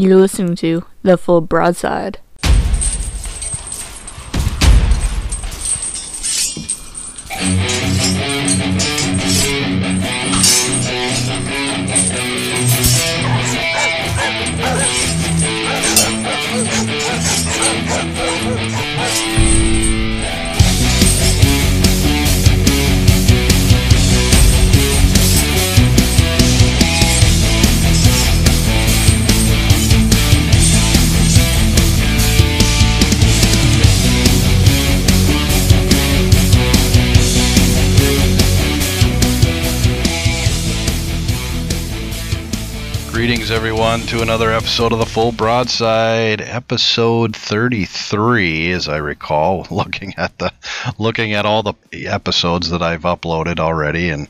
You're listening to The Full Broadside. Everyone, to another episode of the Full Broadside, episode 33, as I recall. Looking at the, looking at all the episodes that I've uploaded already, and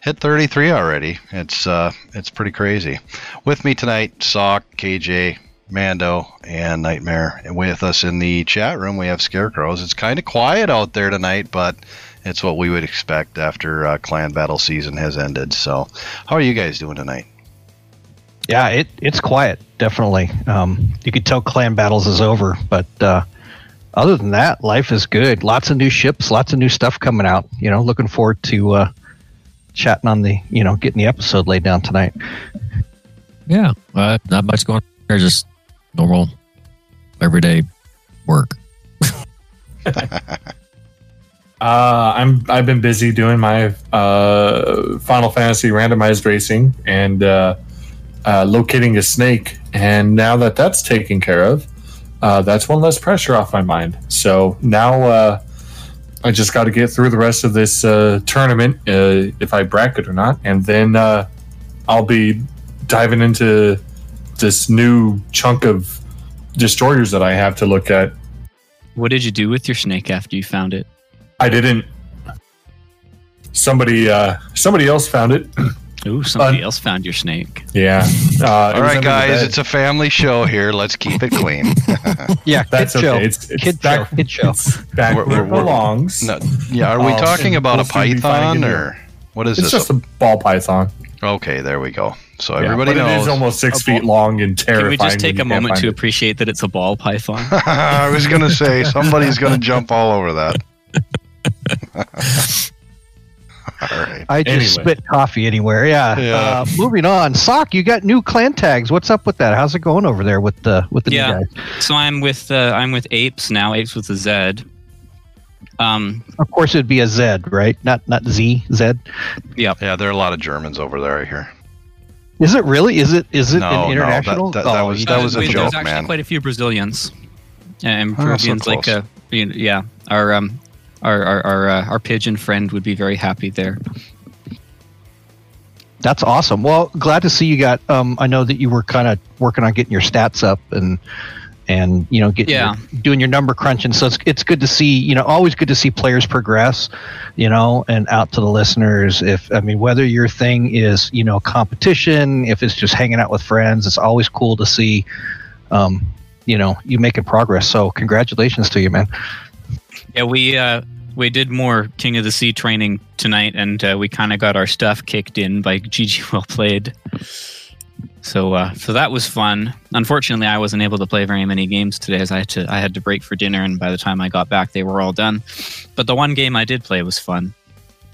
hit 33 already. It's uh, it's pretty crazy. With me tonight, Sock, KJ, Mando, and Nightmare. And with us in the chat room, we have Scarecrows. It's kind of quiet out there tonight, but it's what we would expect after uh, clan battle season has ended. So, how are you guys doing tonight? Yeah, it, it's quiet, definitely. Um, you could tell clan battles is over, but uh, other than that, life is good. Lots of new ships, lots of new stuff coming out. You know, looking forward to uh, chatting on the, you know, getting the episode laid down tonight. Yeah, uh, not much going on there. Just normal, everyday work. Uh, I'm I've been busy doing my uh, Final Fantasy randomized racing and uh, uh, locating a snake, and now that that's taken care of, uh, that's one less pressure off my mind. So now uh, I just got to get through the rest of this uh, tournament, uh, if I bracket or not, and then uh, I'll be diving into this new chunk of destroyers that I have to look at. What did you do with your snake after you found it? I didn't. Somebody, uh, somebody else found it. Ooh, somebody Uh, else found your snake. Yeah. Uh, All right, guys, it's a family show here. Let's keep it clean. Yeah, That's kid okay. show. It's, it's Kid back, show, kid show. It's back We're- where it we're- we're- belongs. No, yeah, are we Oh, talking about we'll a python or what is It's this? It's just a ball python. okay, there we go. So Yeah, everybody but knows. is almost six feet long and terrifying. Can we just take a moment to it. appreciate that it's a ball python? I was going to say somebody's going to jump all over that. All right. I just Anyway. spit coffee anywhere. Yeah. Yeah. Uh, moving on. Sock, you got new clan tags. What's up with that? How's it going over there with the with the Yeah. new guys? so I'm with uh, I'm with apes now. Apes with a Z. Um, Of course, it'd be a Z, right? Not not Z. Z. Yeah, Yeah. there are a lot of Germans over there, I hear. Is it really? Is it? Is it No, an no, that- international? that- that Oh, was- that was a wait, joke, There's actually man. quite a few Brazilians and Oh, so Peruvians. like, close. uh, yeah, our um, our our our, uh, our pigeon friend would be very happy there. That's awesome. Well, glad to see you got. Um, I know that you were kind of working on getting your stats up and and you know getting Yeah. your- doing your number crunching. So it's it's good to see. You know, always good to see players progress. You know, and out to the listeners. If I mean, whether your thing is you know competition, if it's just hanging out with friends, it's always cool to see. Um, you know, you making progress. So congratulations to you, man. Yeah, we uh, we did more King of the Sea training tonight, and uh, we kind of got our stuff kicked in by GG Well Played. So uh, so that was fun. Unfortunately, I wasn't able to play very many games today, as I had to I had to break for dinner, and by the time I got back, they were all done. But the one game I did play was fun.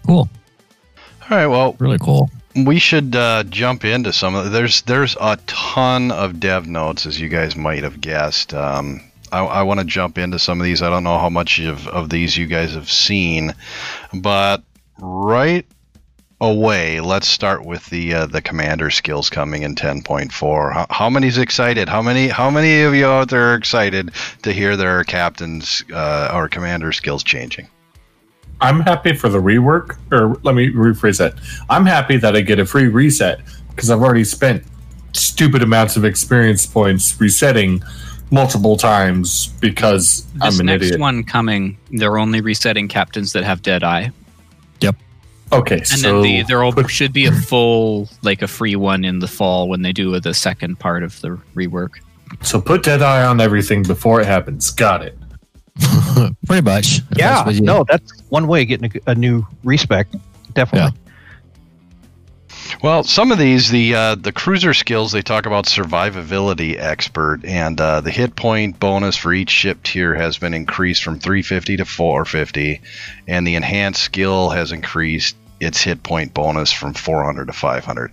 Cool, All right, well, really cool. we should uh, jump into some of there's there's a ton of dev notes as you guys might have guessed um, i, I want to jump into some of these. I don't know how much of, of these you guys have seen but right away let's start with the uh, the commander skills coming in 10.4 how, how many's excited? How many how many of you out there are excited to hear their captains uh, or commander skills changing? I'm happy for the rework, or let me rephrase that. I'm happy that I get a free reset because I've already spent stupid amounts of experience points resetting multiple times because This I'm an next idiot. one coming, they're only resetting captains that have dead eye, Yep. Okay, and so then the there will put- should be a full like a free one in the fall when they do the second part of the rework. so put dead eye on everything before it happens. Got it. Pretty much. Yeah, that's no, that's one way of getting a, a new respect. Definitely. Well, some of these, the uh, the cruiser skills, they talk about survivability expert, and uh, the hit point bonus for each ship tier has been increased from 350 to 450, and the enhanced skill has increased its hit point bonus from 400 to 500.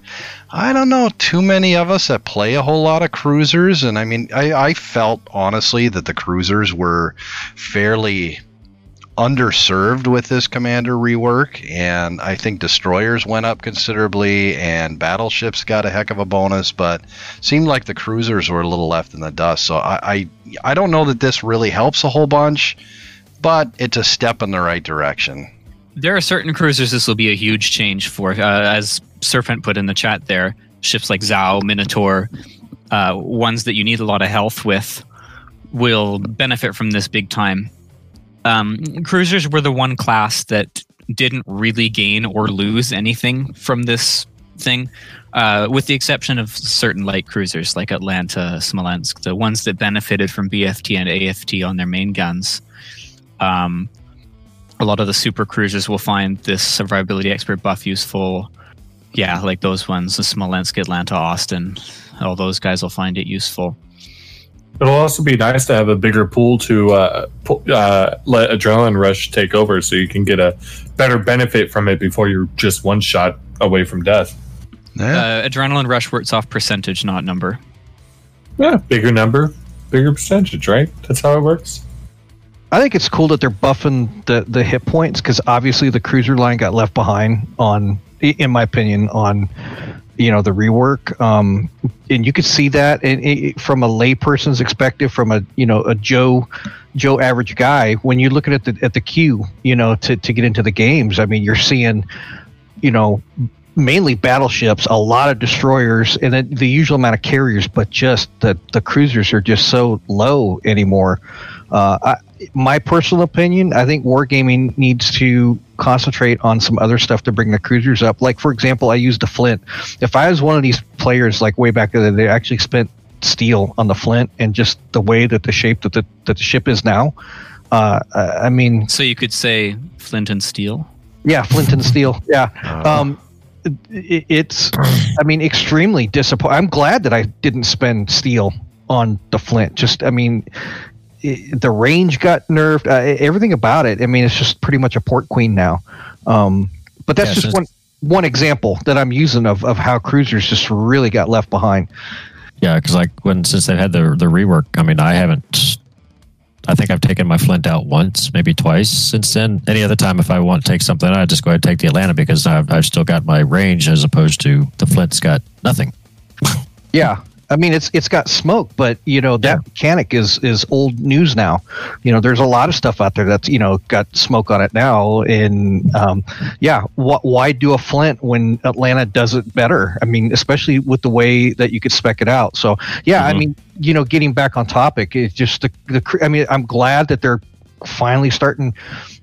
I don't know too many of us that play a whole lot of cruisers, and I mean, I, I felt honestly that the cruisers were fairly underserved with this commander rework and i think destroyers went up considerably and battleships got a heck of a bonus but seemed like the cruisers were a little left in the dust so i i, I don't know that this really helps a whole bunch but it's a step in the right direction There are certain cruisers this will be a huge change for. Uh, as Serpent put in the chat there, ships like Zao, Minotaur, uh, ones that you need a lot of health with, will benefit from this big time. Um, cruisers were the one class that didn't really gain or lose anything from this thing, uh, with the exception of certain light cruisers like Atlanta, Smolensk, the ones that benefited from BFT and AFT on their main guns. Um, a lot of the super cruisers will find this survivability expert buff useful. Yeah, like those ones, the Smolensk, Atlanta, Austin, all those guys will find it useful. It'll also be nice to have a bigger pool to uh, pu- uh, let Adrenaline Rush take over so you can get a better benefit from it before you're just one shot away from death. yeah Uh, adrenaline rush works off percentage, not number. Yeah, bigger number, bigger percentage, right? That's how it works. I think it's cool that they're buffing the the hit points because obviously the cruiser line got left behind on, in my opinion, on you know the rework. Um, and you could see that and it, from a layperson's perspective, from a you know a Joe Joe average guy. When you're looking at the at the queue, you know to to get into the games, I mean you're seeing, you know. Mainly battleships, a lot of destroyers, and then the usual amount of carriers, but just the the cruisers are just so low anymore. Uh, I, my personal opinion, I think Wargaming needs to concentrate on some other stuff to bring the cruisers up. Like, for example, I used the Flint. If I was one of these players, like way back then, they actually spent steel on the Flint and just the way that the shape that the, that the ship is now. Uh, I I mean, So you could say Flint and Steel. yeah, Flint and steel. Yeah. Um, it, it's, I mean, extremely disappointing. I'm glad that I didn't spend steel on the Flint. Just, I mean, it, the range got nerfed. Uh, everything about it. I mean, it's just pretty much a port queen now. Um, but that's Yeah, just one one example that I'm using of, of how cruisers just really got left behind. Yeah, because like when since they've had the the rework, I mean, I haven't. I think I've taken my Flint out once, maybe twice since then. Any other time, if I want to take something, I just go ahead and take the Atlanta because I've, I've still got my range as opposed to the Flint's got nothing. Yeah. I mean, it's it's got smoke, but you know that mechanic is is old news now. You know, there's a lot of stuff out there that's you know got smoke on it now, and um, yeah, wh- why do a flint when Atlanta does it better? I mean, especially with the way that you could spec it out. So yeah, I Mhm. mean, you know, getting back on topic, it's just the the. I mean, I'm glad that they're finally starting,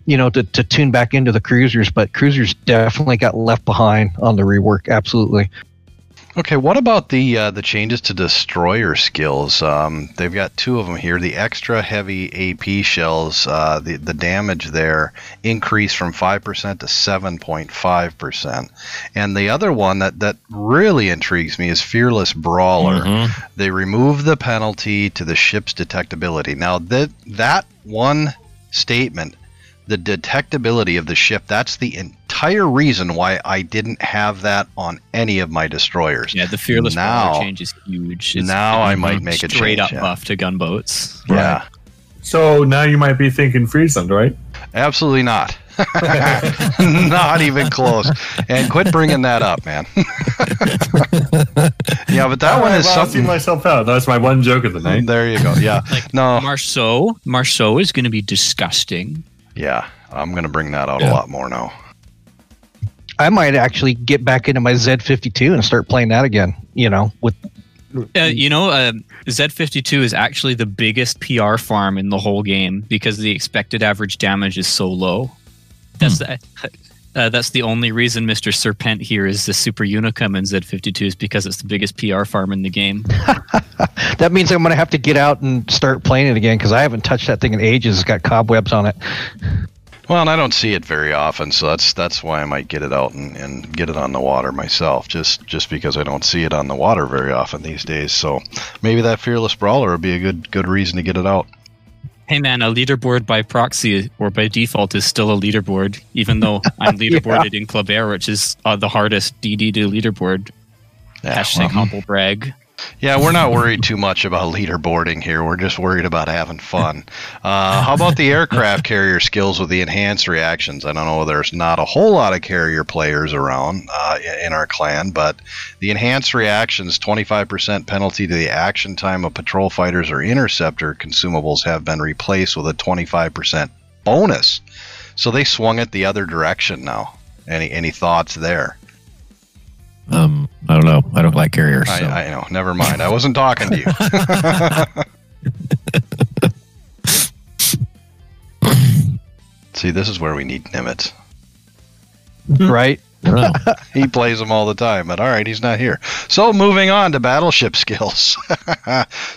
you know, to, to tune back into the cruisers, but cruisers definitely got left behind on the rework. Absolutely. Okay, what about the uh, the changes to destroyer skills? Um, they've got two of them here. The extra heavy AP shells, uh, the the damage there increased from five percent to seven point five percent, and the other one that that really intrigues me is fearless brawler. Mhm. They remove the penalty to the ship's detectability. Now that that one statement, the detectability of the ship, that's the entire reason why I didn't have that on any of my destroyers. Yeah, the fearless Now- Brawler change is huge. It's now I might make a straight change, up yeah. buff to gunboats. Yeah, So now you might be thinking Friesland, right? absolutely not. not even close. And quit bringing that up, man. yeah, but that All one right, is well, I'll see something. myself out. That's my one joke of the night. There you go. Yeah. Like No. Marceau, Marceau is going to be disgusting. Yeah, I'm gonna bring that out a lot more now. I might actually get back into my Z52 and start playing that again. You know, with Uh, you know, uh, Z52 is actually the biggest PR farm in the whole game because the expected average damage is so low. That's the, uh, that's the only reason Mr. Serpent here is the Super Unicum in Z52 is because it's the biggest PR farm in the game. that means I'm going to have to get out and start playing it again because I haven't touched that thing in ages. It's got cobwebs on it. Well, and I don't see it very often, so that's that's why I might get it out and, and get it on the water myself, just just because I don't see it on the water very often these days. So maybe that fearless brawler would be a good good reason to get it out. Hey man, a leaderboard by proxy or by default is still a leaderboard, even though I'm leaderboarded in Kléber, which is uh, the hardest DD to leaderboard. Yeah, Hashtag well, humble brag. Yeah, we're not worried too much about leaderboarding here. We're just worried about having fun. Uh, how about the aircraft carrier skills with the enhanced reactions? I don't know. There's not a whole lot of carrier players around uh, in our clan, but the enhanced reactions, 25% penalty to the action time of patrol fighters or interceptor consumables have been replaced with a 25% bonus. So they swung it the other direction now. Any any thoughts there? Um, I don't know. I don't like carriers. So. I, I know. Never mind. I wasn't talking to you. See, this is where we need Nimitz. right? I don't know. He plays them all the time, but all right, he's not here. So moving on to battleship skills.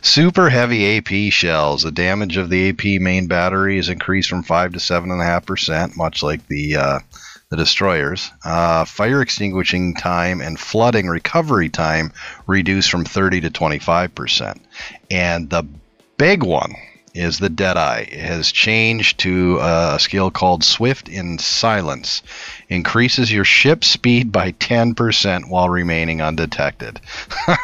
Super heavy AP shells. The damage of the AP main battery is increased from five to seven and a half percent, much like the uh, the destroyers. Uh, fire extinguishing time and flooding recovery time reduced from 30 to 25 percent. And the big one is the Deadeye. It has changed to a skill called Swift in Silence. Increases your ship speed by 10% while remaining undetected.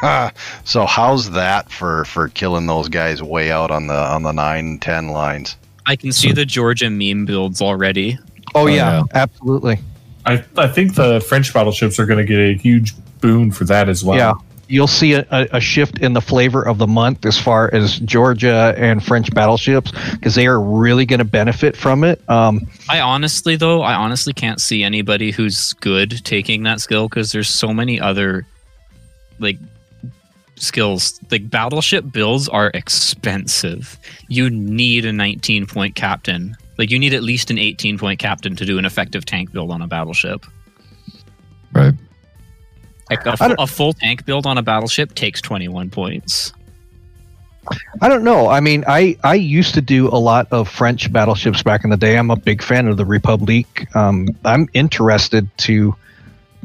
so how's that for, for killing those guys way out on the on the 9 10 lines? I can see the Georgia meme builds already. Oh, Oh, yeah, yeah. absolutely. I, I think the French battleships are going to get a huge boon for that as well. Yeah. You'll see a, a, a shift in the flavor of the month as far as Georgia and French battleships because they are really going to benefit from it. Um, I honestly, though, I honestly can't see anybody who's good taking that skill because there's so many other like skills. Like battleship builds are expensive. You need a 19 point captain. Like you need at least an 18 point captain to do an effective tank build on a battleship. Right. Like a, full tank build on a battleship takes 21 points. I don't know. I mean, I, I used to do a lot of French battleships back in the day. I'm a big fan of the Republique. Um, I'm interested to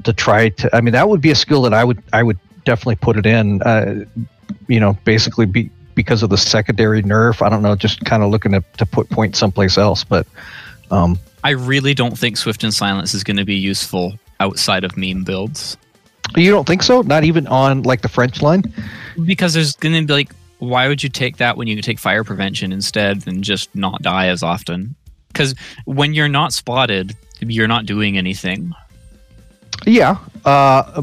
to try to. I mean, that would be a skill that I would I would definitely put it in. Uh, you know, basically be because of the secondary nerf. I don't know, just kind of looking to, to put points someplace else. But um, I really don't think Swift and Silence is going to be useful outside of meme builds. you don't think so? Not even on like the French line. because there's going to be like why would you take that when you can take fire prevention instead and just not die as often because when you're not spotted you're not doing anything Yeah. Uh,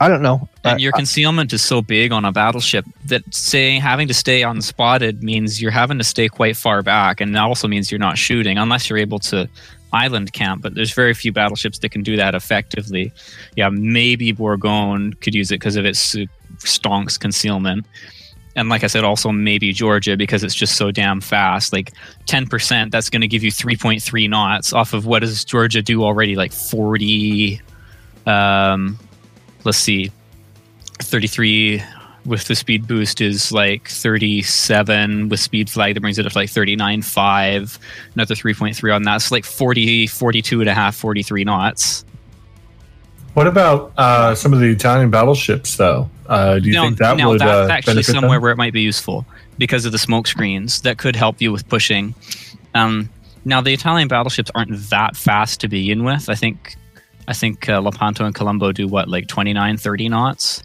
I don't know. and I- your concealment is so big on a battleship that say having to stay unspotted means you're having to stay quite far back and that also means you're not shooting unless you're able to island camp but there's very few battleships that can do that effectively yeah maybe Bourgogne could use it because of its stonks concealment and like I said, also maybe Georgia because it's just so damn fast. Like 10%, that's going to give you 3.3 knots off of what does Georgia do already? Like 40, um, let's see, 33 with the speed boost is like 37 with speed flag that brings it up to like 39.5 another 3.3 on that so like 40 42 and a half 43 knots What about uh, some of the Italian battleships, though? Uh, do you no, think that no, would that's uh, actually somewhere them? where it might be useful because of the smoke screens that could help you with pushing. Um, now the Italian battleships aren't that fast to begin with. I think I think uh, Lepanto and Colombo do what like 29, 30 knots.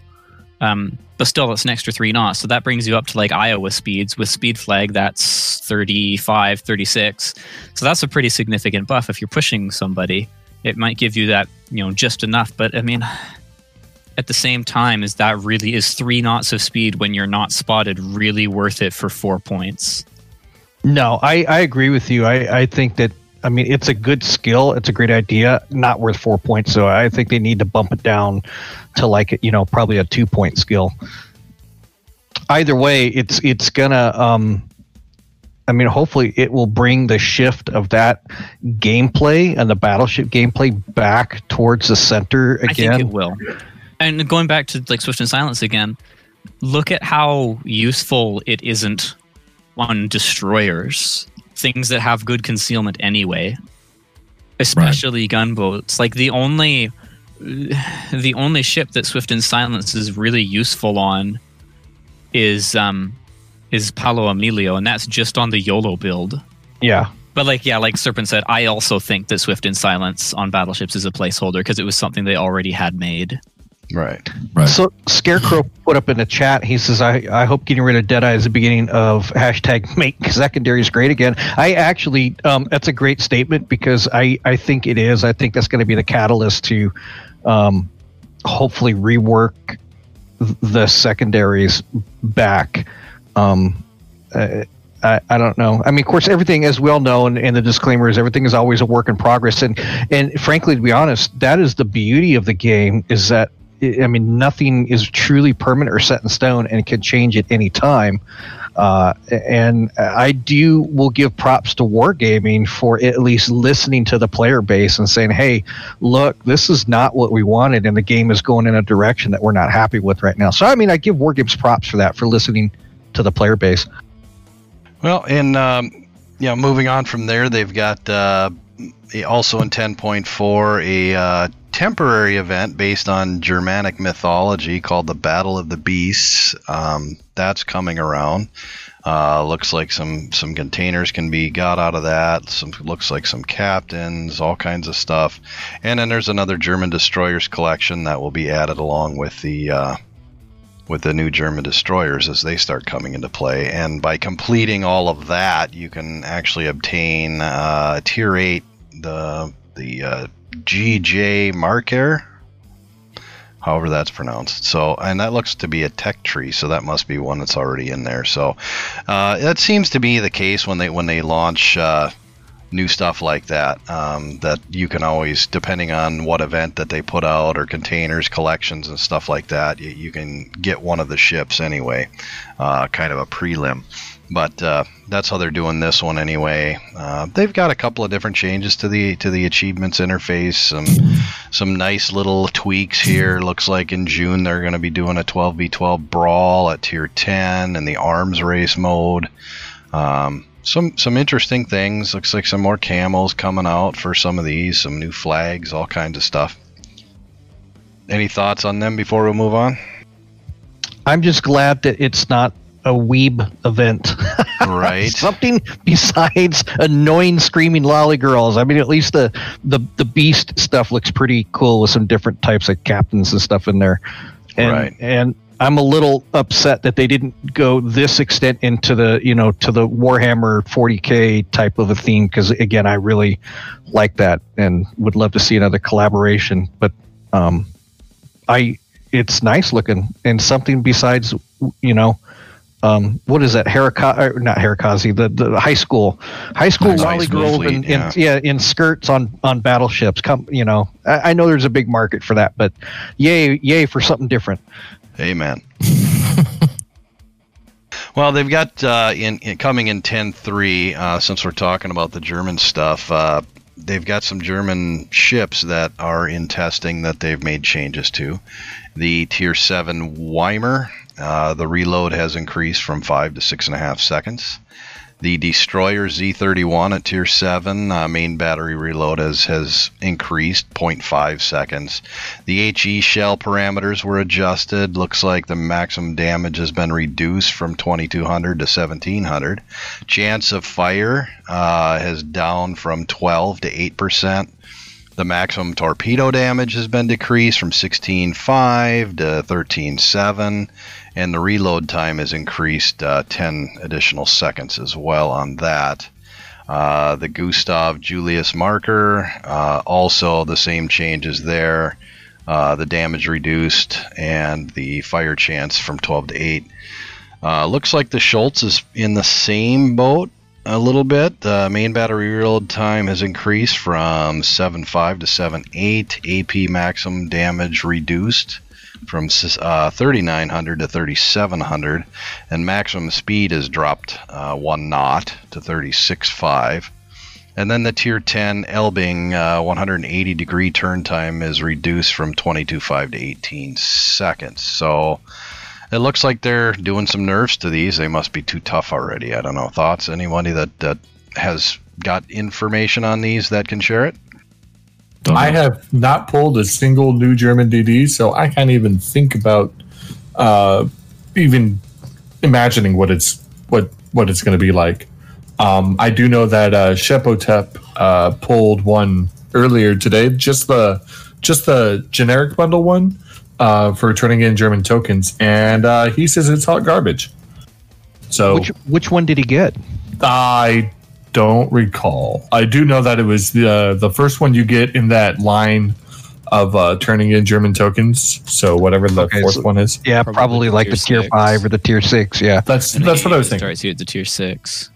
Um, but still, it's an extra three knots. So that brings you up to like Iowa speeds. With speed flag, that's 35, 36. So that's a pretty significant buff. If you're pushing somebody, it might give you that, you know, just enough. But I mean, at the same time, is that really is three knots of speed when you're not spotted really worth it for four points? No, I, I agree with you. I, I think that I mean it's a good skill, it's a great idea, not worth four points. So I think they need to bump it down to like you know probably a two point skill. Either way, it's it's gonna. Um, I mean, hopefully, it will bring the shift of that gameplay and the battleship gameplay back towards the center again. I think it will. And going back to like Swift and Silence again, look at how useful it isn't on destroyers, things that have good concealment anyway. especially gunboats. Like the only the only ship that Swift and Silence is really useful on is um is Paolo Emilio, and that's just on the YOLO build. Yeah. But like yeah, like Serpent said, I also think that Swift and Silence on battleships is a placeholder because it was something they already had made. Right. Right. So Scarecrow put up in the chat. He says, "I, I hope getting rid of Deadeye is the beginning of hashtag make secondary is great again." I actually, um, that's a great statement because I I think it is. I think that's going to be the catalyst to, um, hopefully rework the secondaries back. Um, uh, I, I don't know. I mean, of course, everything, as we all know, and, and the disclaimer is everything is always a work in progress. And and frankly, to be honest, that is the beauty of the game is that I mean, nothing is truly permanent or set in stone and can change at any time. Uh, and I do will give props to Wargaming for at least listening to the player base and saying, "Hey, look, this is not what we wanted, and the game is going in a direction that we're not happy with right now." So, I mean, I give Wargames props for that for listening to the player base. Well, and um, you know, moving on from there, they've got uh, also in 10.4 a uh, temporary event based on Germanic mythology called the Battle of the Beasts. Um, that's coming around. Uh, looks like some some containers can be got out of that. Some looks like some captains, all kinds of stuff. And then there's another German destroyers collection that will be added along with the uh, with the new German destroyers as they start coming into play. And by completing all of that, you can actually obtain uh, tier eight the the uh, GJ Maerker, however that's pronounced. So, and that looks to be a tech tree, so that must be one that's already in there. So, uh, that seems to be the case when they when they launch uh, new stuff like that. Um, that you can always, depending on what event that they put out or containers, collections, and stuff like that, you, you can get one of the ships anyway, uh, kind of a prelim. But uh, that's how they're doing this one anyway. Uh, they've got a couple of different changes to the to the achievements interface. Some some nice little tweaks here. Looks like in June they're going to be doing a 12v12 brawl at tier 10 in the arms race mode. Um, some some interesting things. Looks like some more camels coming out for some of these. Some new flags, all kinds of stuff. Any thoughts on them before we move on? I'm just glad that it's not a weeb event. Right. Something besides annoying screaming lolly girls. I mean, at least the, the the beast stuff looks pretty cool with some different types of captains and stuff in there. And, Right. And I'm a little upset that they didn't go this extent into the you know to the Warhammer 40k type of a theme because again I really like that and would love to see another collaboration. But um, I it's nice looking and something besides you know um, what is that Haraka or not Harekaze the, the high school high school lolly girls in, in yeah. yeah in skirts on on battleships come you know I, I know there's a big market for that but yay yay for something different Amen. well, they've got uh, in, in coming in 10.3, uh, since we're talking about the German stuff, uh, they've got some German ships that are in testing that they've made changes to. The Tier 7 Weimer, uh, the reload has increased from 5 to 6.5 seconds. The Destroyer Z31 at Tier 7 uh, main battery reload has, has increased 0.5 seconds. The HE shell parameters were adjusted. Looks like the maximum damage has been reduced from 2200 to 1700. Chance of fire uh, has down from 12 to 8%. The maximum torpedo damage has been decreased from 16.5 to 13.7, and the reload time has increased uh, 10 additional seconds as well on that. Uh, the Gustav Julius Maerker, uh, also the same changes there. Uh, the damage reduced and the fire chance from 12 to 8. Uh, looks like the Schultz is in the same boat a little bit. The main battery reload time has increased from 7.5 to 7.8. AP maximum damage reduced from uh, 3900 to 3700 and maximum speed has dropped uh, one knot to 36.5 and then the tier 10 elbing uh, 180 degree turn time is reduced from 22.5 to 18 seconds. So it looks like they're doing some nerves to these. They must be too tough already. I don't know. Thoughts? Anybody that, that has got information on these that can share it Don't I have not pulled a single new German DD, so I can't even think about uh, even imagining what it's what what it's going to be like. Um, I do know that uh, Shepotep uh, pulled one earlier today, just the just the generic bundle one uh, for turning in German tokens, and uh, he says it's hot garbage. So Which which one did he get? I don't recall. I do know that it was the uh, the first one you get in that line of uh, turning in German tokens. So whatever the Okay, fourth so- one is. Yeah, Probably probably, like the tier six. five or the tier six. Yeah. That's And that's what I was it thinking. Starts you at the tier six.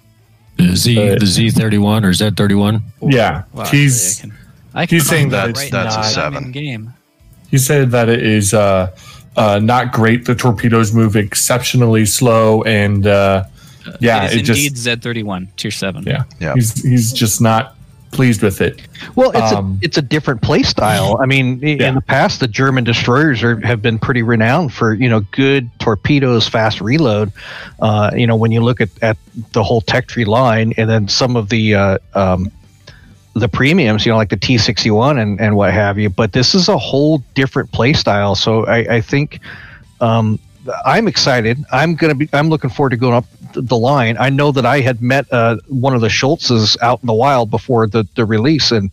The Z Uh, the Z thirty one or Z thirty one. Yeah, Well, he's I can, I can he's saying that that it's right that's a seven. game. he said that it is uh, uh, not great. The torpedoes move exceptionally slow, and uh, yeah, it it is just indeed Z31 tier seven. yeah, Yeah. he's he's just not pleased with it. Well, it's Um, a it's a different play style. I mean, Yeah. in the past, the German destroyers are, have been pretty renowned for you know good torpedoes, fast reload. Uh, you know, when you look at, at the whole tech tree line, and then some of the uh, um, the premiums, you know, like the T sixty one and and what have you. But this is a whole different play style. So I, I think. Um, I'm excited. I'm gonna be. I'm looking forward to going up the line. I know that I had met uh, one of the Schultzes out in the wild before the, the release, and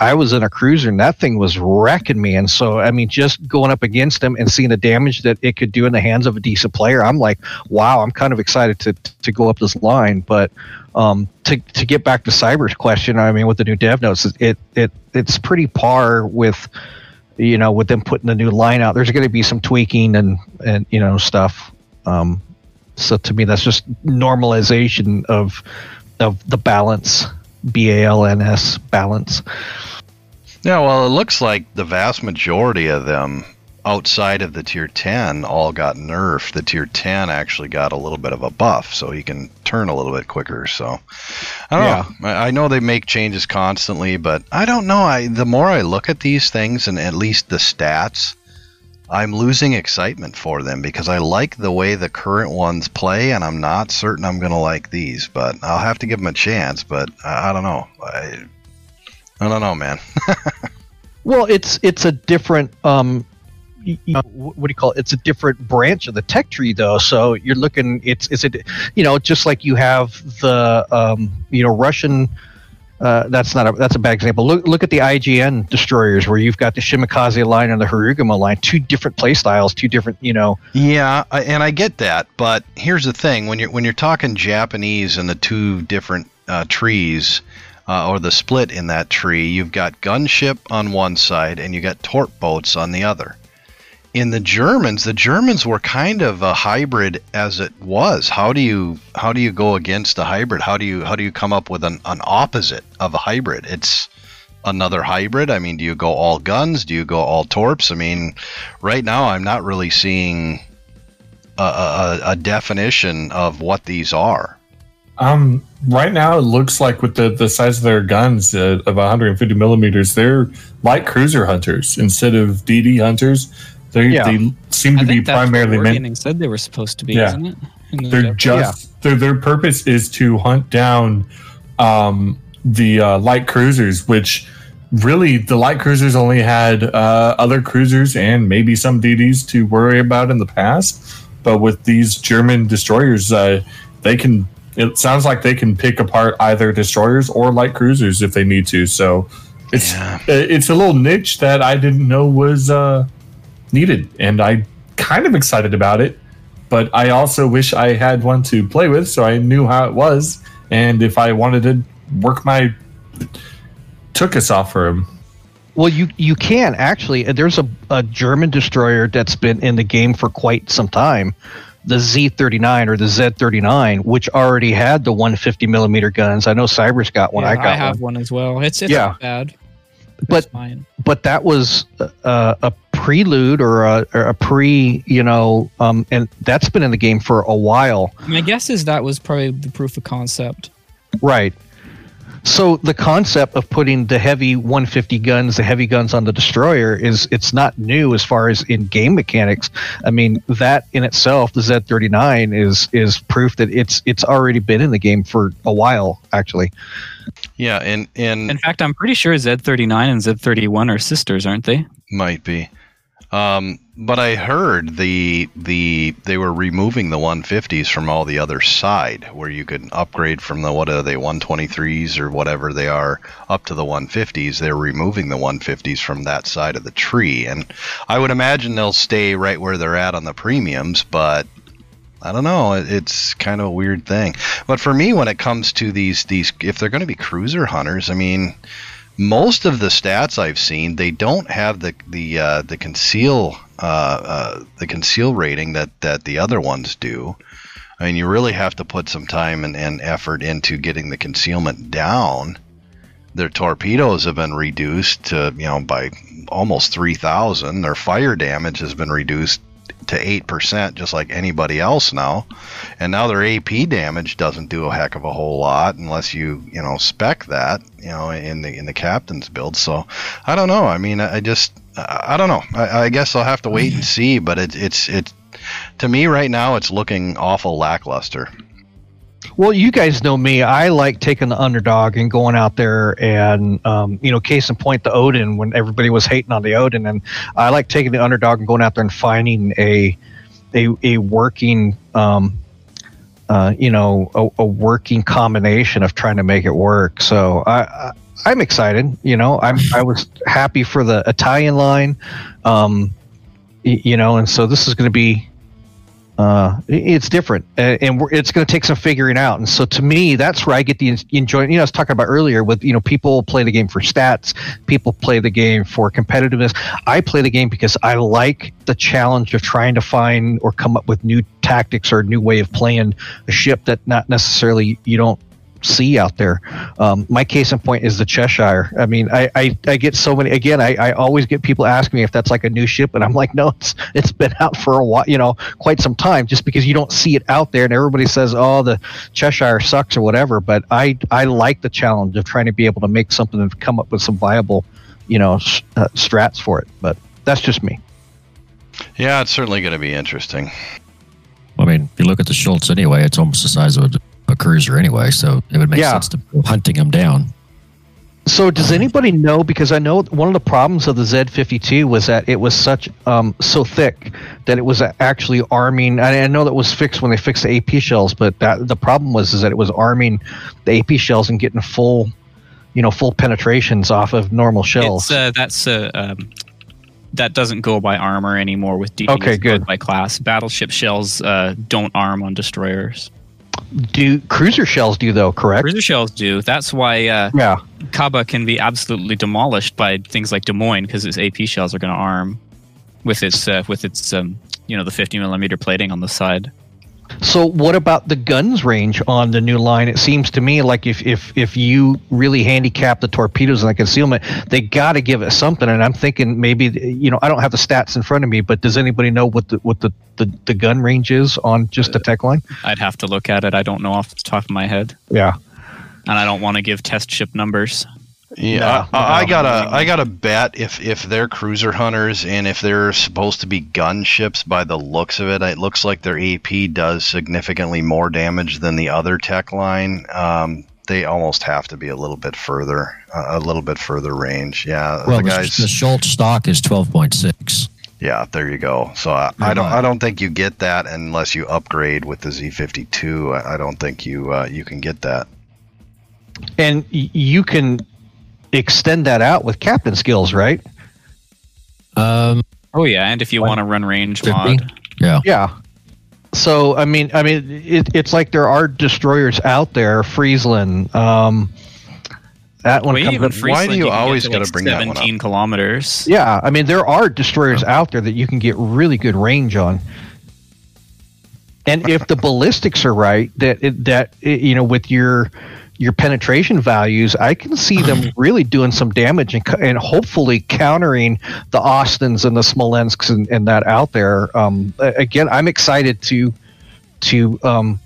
I was in a cruiser, and that thing was wrecking me. And so, I mean, just going up against him and seeing the damage that it could do in the hands of a decent player, I'm like, wow. I'm kind of excited to to go up this line. But um, to to get back to Cyber's question, I mean, with the new dev notes, it it it's pretty par with you know, with them putting the new line out, there's going to be some tweaking and and you know stuff. Um, so to me, that's just normalization of of the balance, B A L N S balance. Yeah, well, it looks like the vast majority of them outside of the tier 10 all got nerfed. The tier 10 actually got a little bit of a buff, so he can turn a little bit quicker. So I don't know. I, I know they make changes constantly, but I don't know. I the more I look at these things and at least the stats, I'm losing excitement for them because I like the way the current ones play, and I'm not certain I'm going to like these. But I'll have to give them a chance. But I, I don't know. I, I don't know, man. Well, it's it's a different um, y- y- wh- what do you call it? It's a different branch of the tech tree, though. So you're looking. It's it's a you know just like you have the um, you know Russian. Uh, that's not a that's a bad example. Look look at the IJN destroyers where you've got the Shimakaze line and the Harugumo line, two different play styles, two different you know. Yeah, and I get that, but here's the thing: when you're when you're talking Japanese and the two different uh, trees, uh, or the split in that tree, you've got gunship on one side and you got torp boats on the other. In the Germans, the Germans were kind of a hybrid as it was. How do you how do you go against a hybrid? How do you how do you come up with an, an opposite of a hybrid? It's another hybrid. I mean, do you go all guns? Do you go all torps? I mean, right now I'm not really seeing a, a, a definition of what these are. Um, right now it looks like with the, the size of their guns uh, of 150 millimeters, they're light cruiser hunters instead of DD hunters. They Yeah. they seem to I be think that's primarily what meant. Wargaming said they were supposed to be, Yeah. isn't it? The They're dev- just their their purpose is to hunt down um, the uh, light cruisers, which really the light cruisers only had uh, other cruisers and maybe some DDs to worry about in the past. But with these German destroyers, uh, they can. It sounds like they can pick apart either destroyers or light cruisers if they need to. So it's Yeah. uh, it's a little niche that I didn't know was uh, needed, and I kind of excited about it. But I also wish I had one to play with, so I knew how it was, and if I wanted to work my took us off for him. Well, you you can actually. uh, There's a, a German destroyer that's been in the game for quite some time, the Z39 or the Z39, which already had the 150 millimeter guns. I know Cyber's got one. Yeah, I got have one. one. as well. It's it's Yeah. not bad. But- It's but that was uh, a prelude or a, or a pre, you know, um, and that's been in the game for a while, My guess is that was probably the proof of concept. right? So the concept of putting the heavy 150 guns, the heavy guns on the destroyer is it's not new as far as in game mechanics. I mean that in itself, the Z39 is is proof that it's it's already been in the game for a while actually. Yeah, and and In fact, I'm pretty sure Z39 and Z31 are sisters, aren't they? Might be. Um, but I heard the the they were removing the 150s from all the other side, where you could upgrade from the what are they 123s or whatever they are up to the 150s. They're removing the 150s from that side of the tree, and I would imagine they'll stay right where they're at on the premiums, but. I don't know. It's kind of a weird thing. But for me, when it comes to these these, if they're going to be cruiser hunters, I mean, most of the stats I've seen, they don't have the the uh, the conceal uh, uh, the conceal rating that that the other ones do. I mean, you really have to put some time and, and effort into getting the concealment down. Their torpedoes have been reduced to you know by almost three thousand. Their fire damage has been reduced to eight percent, just like anybody else now. And now their AP damage doesn't do a heck of a whole lot unless you you know spec that you know in the in the captain's build. So I don't know. I mean, I just I don't know. I, I guess I'll have to wait and see. But it's it's it's to me right now it's looking awful lackluster. Well, you guys know me. I like taking the underdog and going out there and, um, you know, case in point, the Odin when everybody was hating on the Odin, and I like taking the underdog and going out there and finding a a, a working, um, uh, you know, a, a working combination of trying to make it work. So I, I I'm excited. You know, I'm I was happy for the Italian line, um, you know, and so this is going to be uh, it's different uh, and it's going to take some figuring out and so to me that's where i get the enjoyment you know i was talking about earlier with you know people play the game for stats people play the game for competitiveness. I play the game because i like the challenge of trying to find or come up with new tactics or a new way of playing a ship that not necessarily you don't see out there. Um, my case in point is the Cheshire. I mean, I, I, I get so many. Again, I, I always get people asking me if that's like a new ship, and I'm like, no, it's it's been out for a while, you know, quite some time. Just because you don't see it out there, and everybody says, oh, the Cheshire sucks or whatever. But I I like the challenge of trying to be able to make something and come up with some viable, you know, s- uh, strats for it. But that's just me. Yeah, it's certainly going to be interesting. I mean, if you look at the Schultz anyway, it's almost the size of a, a cruiser anyway, so it would make Yeah. sense to go hunting them down. So does anybody know? Because I know one of the problems of the Z52 was that it was such um, so thick that it was actually arming. I I know that was fixed when they fixed the AP shells, but that the problem was is that it was arming the AP shells and getting full, you know, full penetrations off of normal shells. It's, uh, that's uh, um, that doesn't go by armor anymore with DD. Okay, good. By class, battleship shells uh, don't arm on destroyers. Do cruiser shells do though? Correct. Cruiser shells do. That's why uh, Yeah. Kaba can be absolutely demolished by things like Des Moines because its AP shells are going to arm with its uh, with its um, you know the 50 millimeter plating on the side. So what about the guns range on the new line? It seems to me like if if if you really handicap the torpedoes and the concealment, they got to give it something. And I'm thinking maybe you know I don't have the stats in front of me, but does anybody know what the what the the, the gun range is on just the uh, tech line? I'd have to look at it. I don't know off the top of my head, Yeah. and I don't want to give test ship numbers. Yeah, No, I, I gotta I gotta bet if if they're cruiser hunters and if they're supposed to be gunships by the looks of it, it looks like their AP does significantly more damage than the other tech line. Um, they almost have to be a little bit further, uh, a little bit further range. Yeah, Well, the the, guys. the Schultz stock is 12.6. Yeah, there you go. So I, I don't I don't think you get that unless you upgrade with the Z52. I, I don't think you uh, you can get that. And you can extend that out with captain skills, right? Um, Oh yeah, and if you want to run range 50? mod, yeah. Yeah. So I mean, I mean, it, it's like there are destroyers out there. Friesland, um, that one well, comes even up- Friesland, Why do you can get always gotta like bring that one up? 17 kilometers. Yeah, I mean there are destroyers out there that you can get really good range on. And if the ballistics are right, that it, that it, you know with your your penetration values, I can see them really doing some damage and, and hopefully countering the Austins and the Smolensks and, and that out there. Um, again, I'm excited to to um,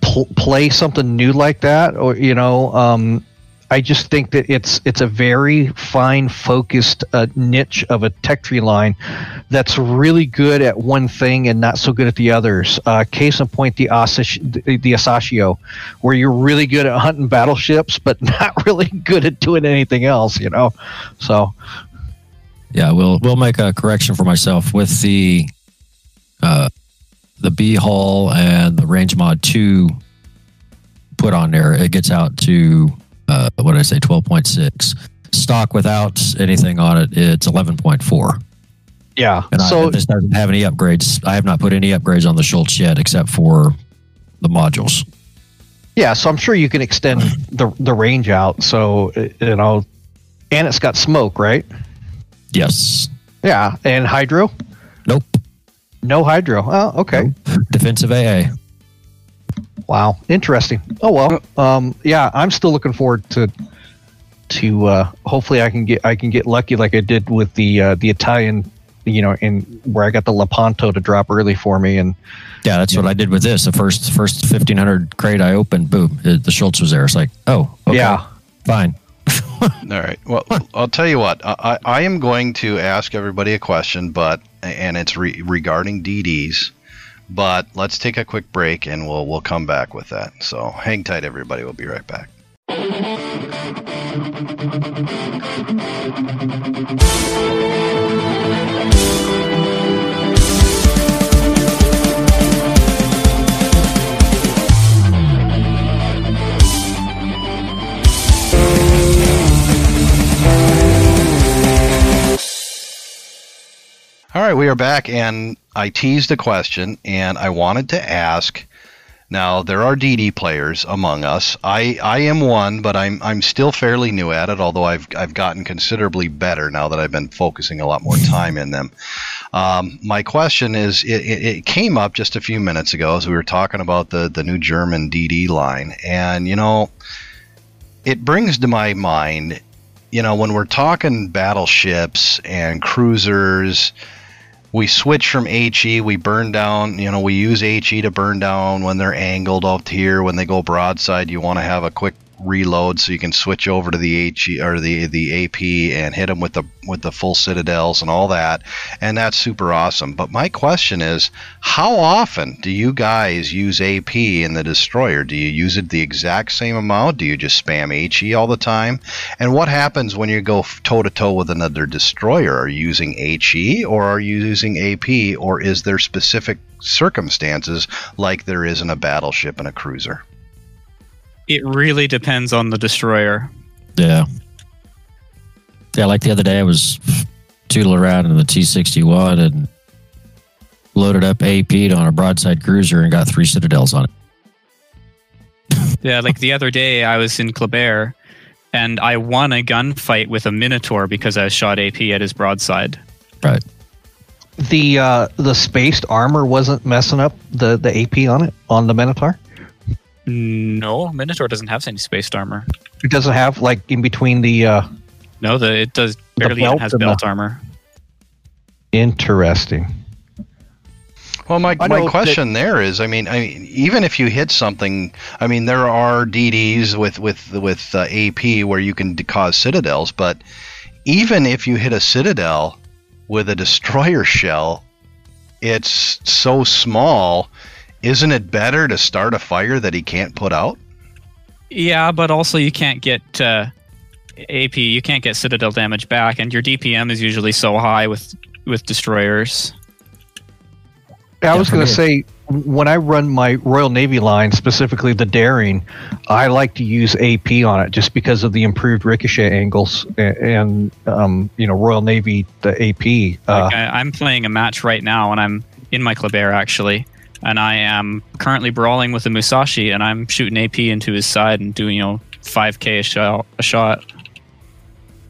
pl- play something new like that, or you know, um, I just think that it's it's a very fine focused uh, niche of a tech tree line that's really good at one thing and not so good at the others. Uh, case in point, the Asash, the, the Asashio, where you're really good at hunting battleships, but not really good at doing anything else. You know, so Yeah, we'll we'll make a correction for myself with the uh, the B hull and the range mod two put on there. It gets out to uh, what did I say, twelve point six. Stock without anything on it, it's eleven point four. yeah. And so I, this doesn't have any upgrades. I have not put any upgrades on the Schultz yet, except for the modules. Yeah, so I'm sure you can extend the the range out. So uh, you know, and it's got smoke, right? Yes. Yeah, and hydro. Nope. No hydro. Oh, okay. Defensive AA. Wow, interesting. Oh well. Um, yeah, I'm still looking forward to to uh, hopefully I can get I can get lucky like I did with the uh, the Italian, you know, in where I got the Lepanto to drop early for me, and Yeah, that's what I did with this. The first first fifteen hundred crate I opened, boom, the Schultz was there. It's like, oh, okay, yeah, fine. All right. Well, I'll tell you what. I, I am going to ask everybody a question, but and it's re- regarding DDs. But let's take a quick break, and we'll we'll come back with that. So hang tight, everybody. We'll be right back. All right, we are back, and I teased a question, and I wanted to ask. Now there are DD players among us. I, I am one, but I'm I'm still fairly new at it. Although I've I've gotten considerably better now that I've been focusing a lot more time in them. Um, my question is, it, it, it came up just a few minutes ago as we were talking about the the new German DD line, and you know, it brings to my mind, you know, when we're talking battleships and cruisers we switch from HE. We burn down, you know, we use HE to burn down when they're angled up here. When they go broadside, you want to have a quick reload so you can switch over to the HE or the the AP and hit them with the with the full citadels and all that. And that's super awesome. But my question is, how often do you guys use AP in the destroyer? Do you use it the exact same amount? Do you just spam HE all the time? And what happens when you go toe to toe with another destroyer? Are you using HE or are you using AP or is there specific circumstances like there is in a battleship and a cruiser? It really depends on the destroyer. Yeah. Yeah, like the other day, I was tootling around in the T 61 and loaded up AP'd on a broadside cruiser and got three citadels on it. Yeah, like the other day, I was in Kléber, and I won a gunfight with a Minotaur because I shot AP at his broadside. Right. the uh, the spaced armor wasn't messing up the the AP on it on the Minotaur. No, Minotaur doesn't have any spaced armor. It doesn't have like in between the uh, No, the it does barely belt has and the- belt armor. interesting. Well, my, my know that- question there is, I mean, I mean, even if you hit something, I mean, there are DDs with with with uh, AP where you can d- cause citadels, but even if you hit a citadel with a destroyer shell, it's so small. Isn't it better to start a fire that he can't put out? Yeah, but also you can't get uh, AP. You can't get citadel damage back, and your DPM is usually so high with with destroyers. I was going to say when I run my Royal Navy line, specifically the Daring, I like to use AP on it just because of the improved ricochet angles and, and um, you know Royal Navy the AP. Uh, Like I, I'm playing a match right now, and I'm in my Kléber actually, and I am currently brawling with a Musashi, and I'm shooting AP into his side and doing you know 5k a shot. A shot.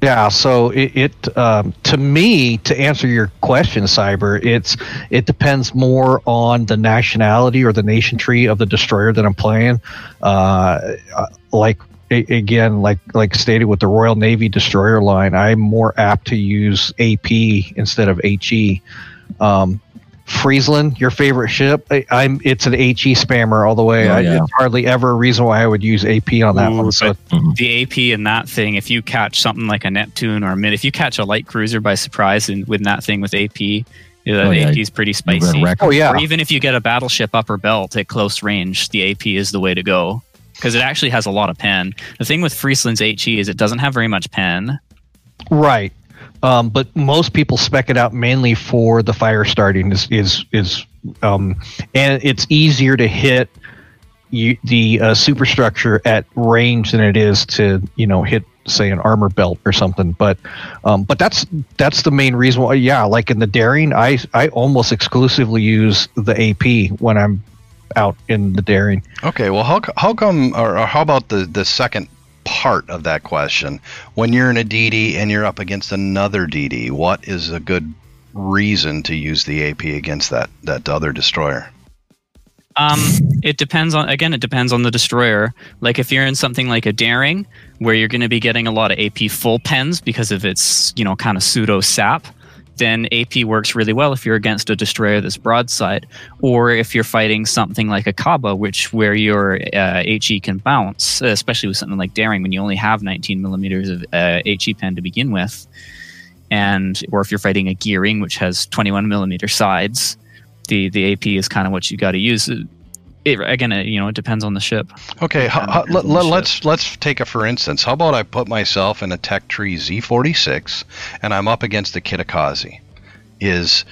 Yeah, so it, it um, to me to answer your question, Cyber, it's it depends more on the nationality or the nation tree of the destroyer that I'm playing. Uh, uh, like again, like like stated with the Royal Navy destroyer line, I'm more apt to use AP instead of HE. Um, Friesland, your favorite ship, I, I'm it's an HE spammer all the way. Oh, I. It's hardly ever a reason why I would use AP on that Ooh, one. So the AP in that thing, if you catch something like a Neptune or a mid, if you catch a light cruiser by surprise and with that thing with AP, yeah, Oh, the yeah. AP is pretty spicy. oh yeah, Or even if you get a battleship upper belt at close range, the AP is the way to go because it actually has a lot of pen. The thing with Friesland's HE is it doesn't have very much pen. right. Um, but most people spec it out mainly for the fire starting is is is um, and it's easier to hit you, the uh, superstructure at range than it is to you know hit say an armor belt or something. But um, but that's that's the main reason why yeah like in the daring i i almost exclusively use the ap when i'm out in the daring. Okay, well, how, how come, or, or how about the, the second part of that question? When you're in a DD and you're up against another DD, what is a good reason to use the AP against that, that other destroyer? Um, it depends on again. It depends on the destroyer. Like if you're in something like a daring, where you're going to be getting a lot of AP full pens because of its you know kind of pseudo sap, then AP works really well if you're against a destroyer that's broadside, or if you're fighting something like a Khaba, which where your uh, HE can bounce, especially with something like daring when you only have 19 millimeters of uh, HE pen to begin with, and or if you're fighting a gearing which has 21 millimeter sides the the AP is kind of what you got to use. It, again, it, you know, it depends on the ship. Okay, Yeah, how, how, let, the let's let's take a for instance. How about I put myself in a Tech Tree Z46 and I'm up against a Kitakaze? Is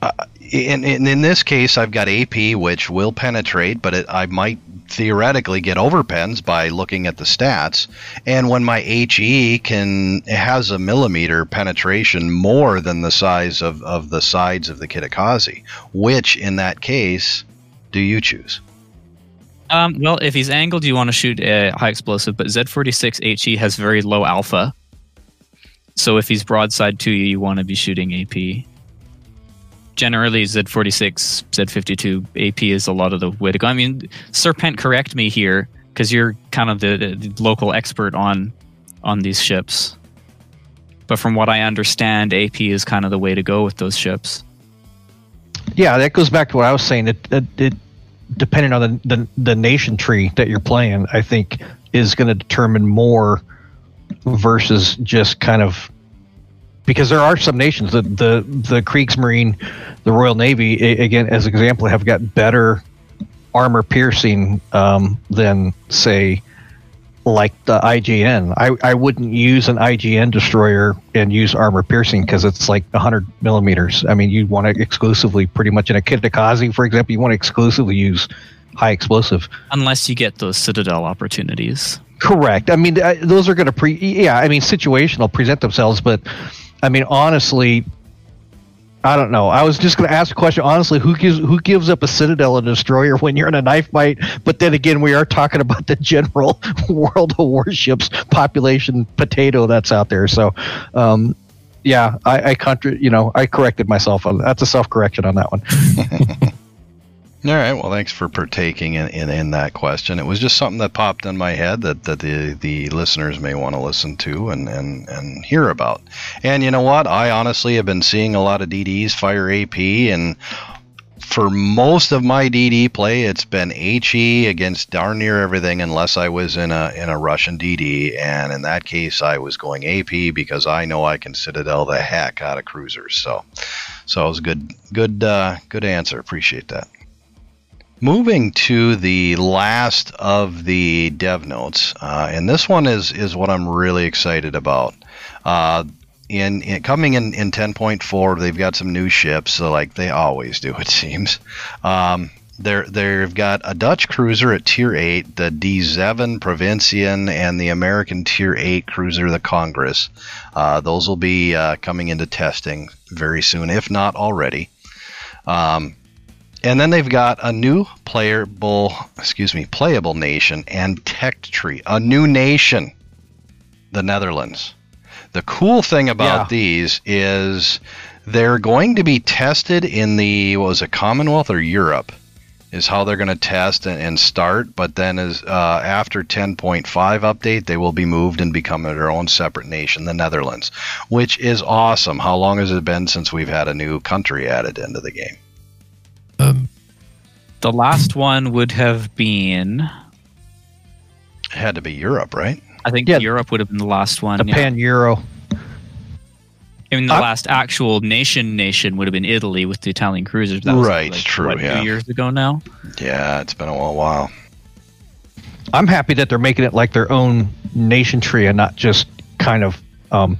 uh, in, in in this case I've got AP which will penetrate, but it, I might theoretically get overpens by looking at the stats. And when my HE can it has a millimeter penetration more than the size of, of the sides of the Kitakaze, which in that case do you choose? Um, well, if he's angled, you want to shoot a high explosive, but Z46 HE has very low alpha. So if he's broadside to you, you want to be shooting AP. Generally, Z46, Z52, AP is a lot of the way to go. I mean, Serpent, correct me here because you're kind of the, the local expert on on these ships. But from what I understand, AP is kind of the way to go with those ships. Yeah, that goes back to what I was saying. Depending on the, the the nation tree that you're playing, I think is going to determine more versus just kind of because there are some nations the the the Kriegsmarine, the Royal Navy a- again as an example have got better armor piercing um, than say like the IJN. I, I wouldn't use an IJN destroyer and use armor piercing because it's like 100 millimeters. I mean, you want to exclusively, pretty much in a Kitakaze, for example, you want to exclusively use high explosive. Unless you get those Citadel opportunities. Correct. I mean, uh, those are going to pre. Yeah, I mean, situational present themselves, but I mean, honestly, I don't know. I was just going to ask a question. Honestly, who gives who gives up a citadel and destroyer when you're in a knife fight? But then again, we are talking about the general World of Warships population potato that's out there. So, um, yeah, I, I contra- You know, I corrected myself. on That's a self correction on that one. All right. Well, thanks for partaking in, in, in that question. It was just something that popped in my head that, that the, the listeners may want to listen to and, and, and hear about. And you know what? I honestly have been seeing a lot of DDs fire AP, and for most of my DD play, it's been HE against darn near everything, unless I was in a in a Russian DD. And in that case, I was going AP because I know I can citadel the heck out of cruisers. So, so it was a good good uh, good answer. Appreciate that. Moving to the last of the dev notes, uh, and this one is is what I'm really excited about. Uh, in, in coming in in 10.4, they've got some new ships, so like they always do, it seems. Um, they're they've got a Dutch cruiser at Tier 8, the De Zeven Provinciën, and the American Tier 8 cruiser, the Congress. Uh, those will be uh, coming into testing very soon, if not already. Um, and then they've got a new playable, excuse me, playable nation and tech tree, a new nation, the Netherlands. The cool thing about Yeah. these is they're going to be tested in the what was it, Commonwealth or Europe, is how they're going to test and, and start. But then as uh, after 10.5 update, they will be moved and become their own separate nation, the Netherlands, which is awesome. How long has it been since we've had a new country added into the game? Um, The last one would have been, It had to be Europe, right? I think Yeah. Europe would have been the last one. The yeah. Pan Euro. I mean, the I'm- last actual nation nation would have been Italy with the Italian cruisers. That was Right, like, true, What, yeah. Two years ago now. Yeah, it's been a while. while. I'm happy that they're making it like their own nation tree and not just kind of um,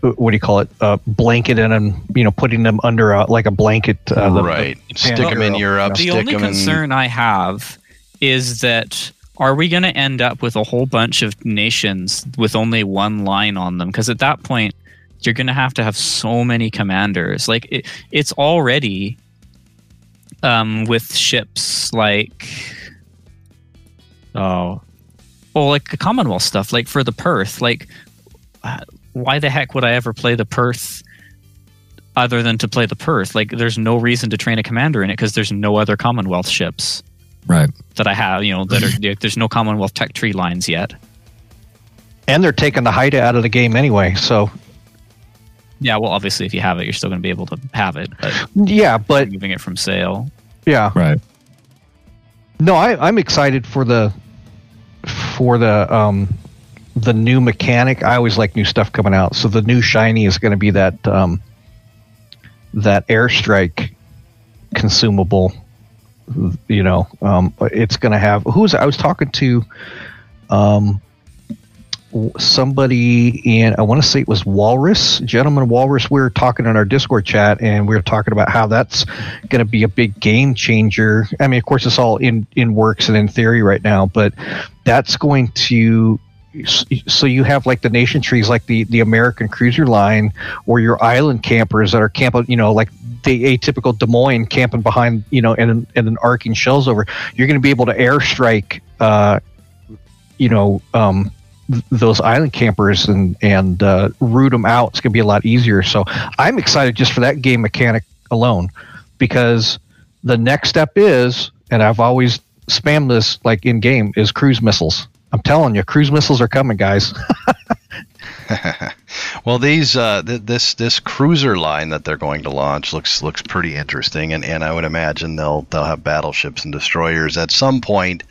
what do you call it? Uh, blanketing and you know putting them under a, like a blanket. Uh, right. the Stick them in Euro. Europe. The stick only them in. concern I have is that are we going to end up with a whole bunch of nations with only one line on them? Because at that point, you're going to have to have so many commanders. Like it, it's already um, with ships like oh, well, like the Commonwealth stuff. Like for the Perth, like uh, why the heck would I ever play the Perth? Other than to play the Perth, like there's no reason to train a commander in it because there's no other Commonwealth ships right. that I have. You know that are there's no Commonwealth tech tree lines yet. and they're taking the Haida out of the game anyway. So Yeah, well, obviously, if you have it, you're still going to be able to have it. But yeah, but moving it from sale, yeah, Right. no, I, I'm excited for the for the um the new mechanic. I always like new stuff coming out. So the new shiny is going to be that um that airstrike consumable. You know, um, it's going to have who's I was talking to um somebody in I want to say it was Walrus, gentleman Walrus. We were talking in our Discord chat, and we were talking about how that's going to be a big game changer. I mean, of course, it's all in in works and in theory right now, but that's going to so you have like the nation trees like the the american cruiser line or your island campers that are camping you know like the atypical des moines camping behind you know and, and an arcing shells over. You're going to be able to airstrike uh you know um th- those island campers and and uh, root them out. It's going to be a lot easier. So i'm excited just for that game mechanic alone because the next step is and i've always spammed this like in game is cruise missiles i'm telling you cruise missiles are coming guys well, these uh, th- this this cruiser line that they're going to launch looks looks pretty interesting, and, and I would imagine they'll they'll have battleships and destroyers at some point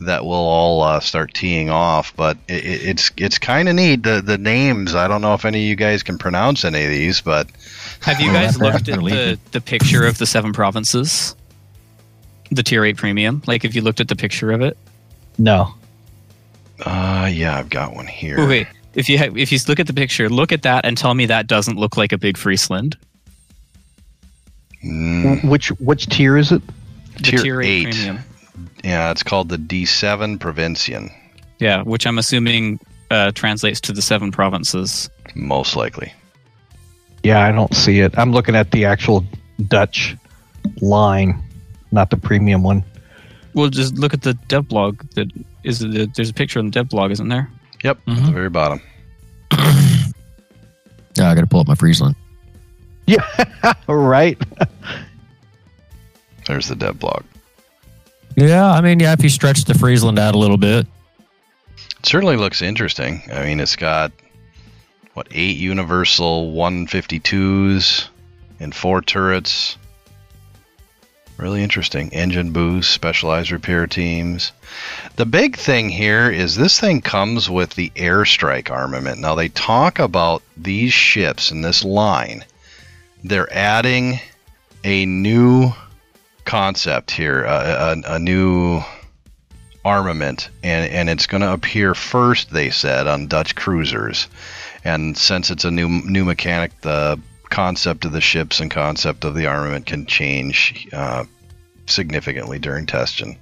that will all uh, start teeing off. But it, it- it's it's kind of neat. The the names. I don't know if any of you guys can pronounce any of these, but have you guys looked at the, the picture of the seven provinces? The tier eight premium. Like, if you looked at the picture of it. no uh, yeah, I've got one here. Wait. If you have, if you look at the picture, look at that and tell me that doesn't look like a big Friesland. Mm, which which tier is it The tier, eight. premium. Yeah, it's called the De Zeven Provinciën, Yeah, which I'm assuming uh, translates to the seven provinces. most likely. yeah i don't see it i'm looking at the actual dutch line not the premium one Well, just look at the dev blog. That is, the, there's a picture on the dev blog, isn't there? Yep, at the Mhm. very bottom. Yeah, I got to pull up my Friesland. yeah right There's the dev blog. Yeah, I mean, yeah, if you stretch the Friesland out a little bit, It certainly looks interesting. I mean, it's got what eight Universal 152s and four turrets. Really interesting. Engine boost, specialized repair teams. The big thing here is this thing comes with the airstrike armament. Now they talk about these ships in this line. They're adding a new concept here, a, a, a new armament, and, and it's going to appear first, they said, on Dutch cruisers. And since it's a new new mechanic, the concept of the ships and concept of the armament can change uh, significantly during testing.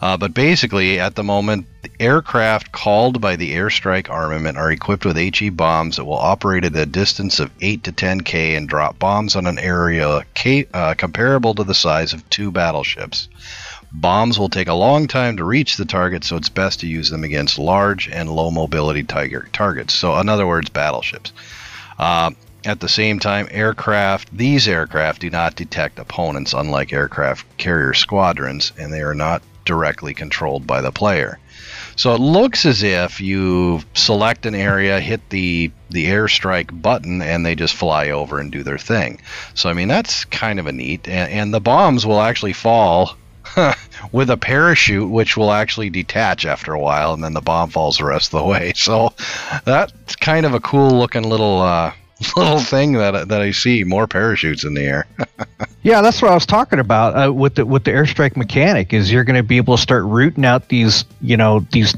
Uh, but basically, at the moment, the aircraft called by the airstrike armament are equipped with HE bombs that will operate at a distance of 8 to 10 K and drop bombs on an area K, uh, comparable to the size of two battleships. Bombs will take a long time to reach the target, so it's best to use them against large and low mobility tiger targets. So, in other words, battleships. Uh, at the same time, aircraft, these aircraft do not detect opponents, unlike aircraft carrier squadrons, and they are not directly controlled by the player. So it looks as if you select an area, hit the the airstrike button, and they just fly over and do their thing. So I mean that's kind of a neat. And, and the bombs will actually fall with a parachute, which will actually detach after a while, and then the bomb falls the rest of the way. So that's kind of a cool looking little uh, little thing that that I see. More parachutes in the air. Yeah, that's what I was talking about uh, with the with the airstrike mechanic. Is you're going to be able to start rooting out these, you know, these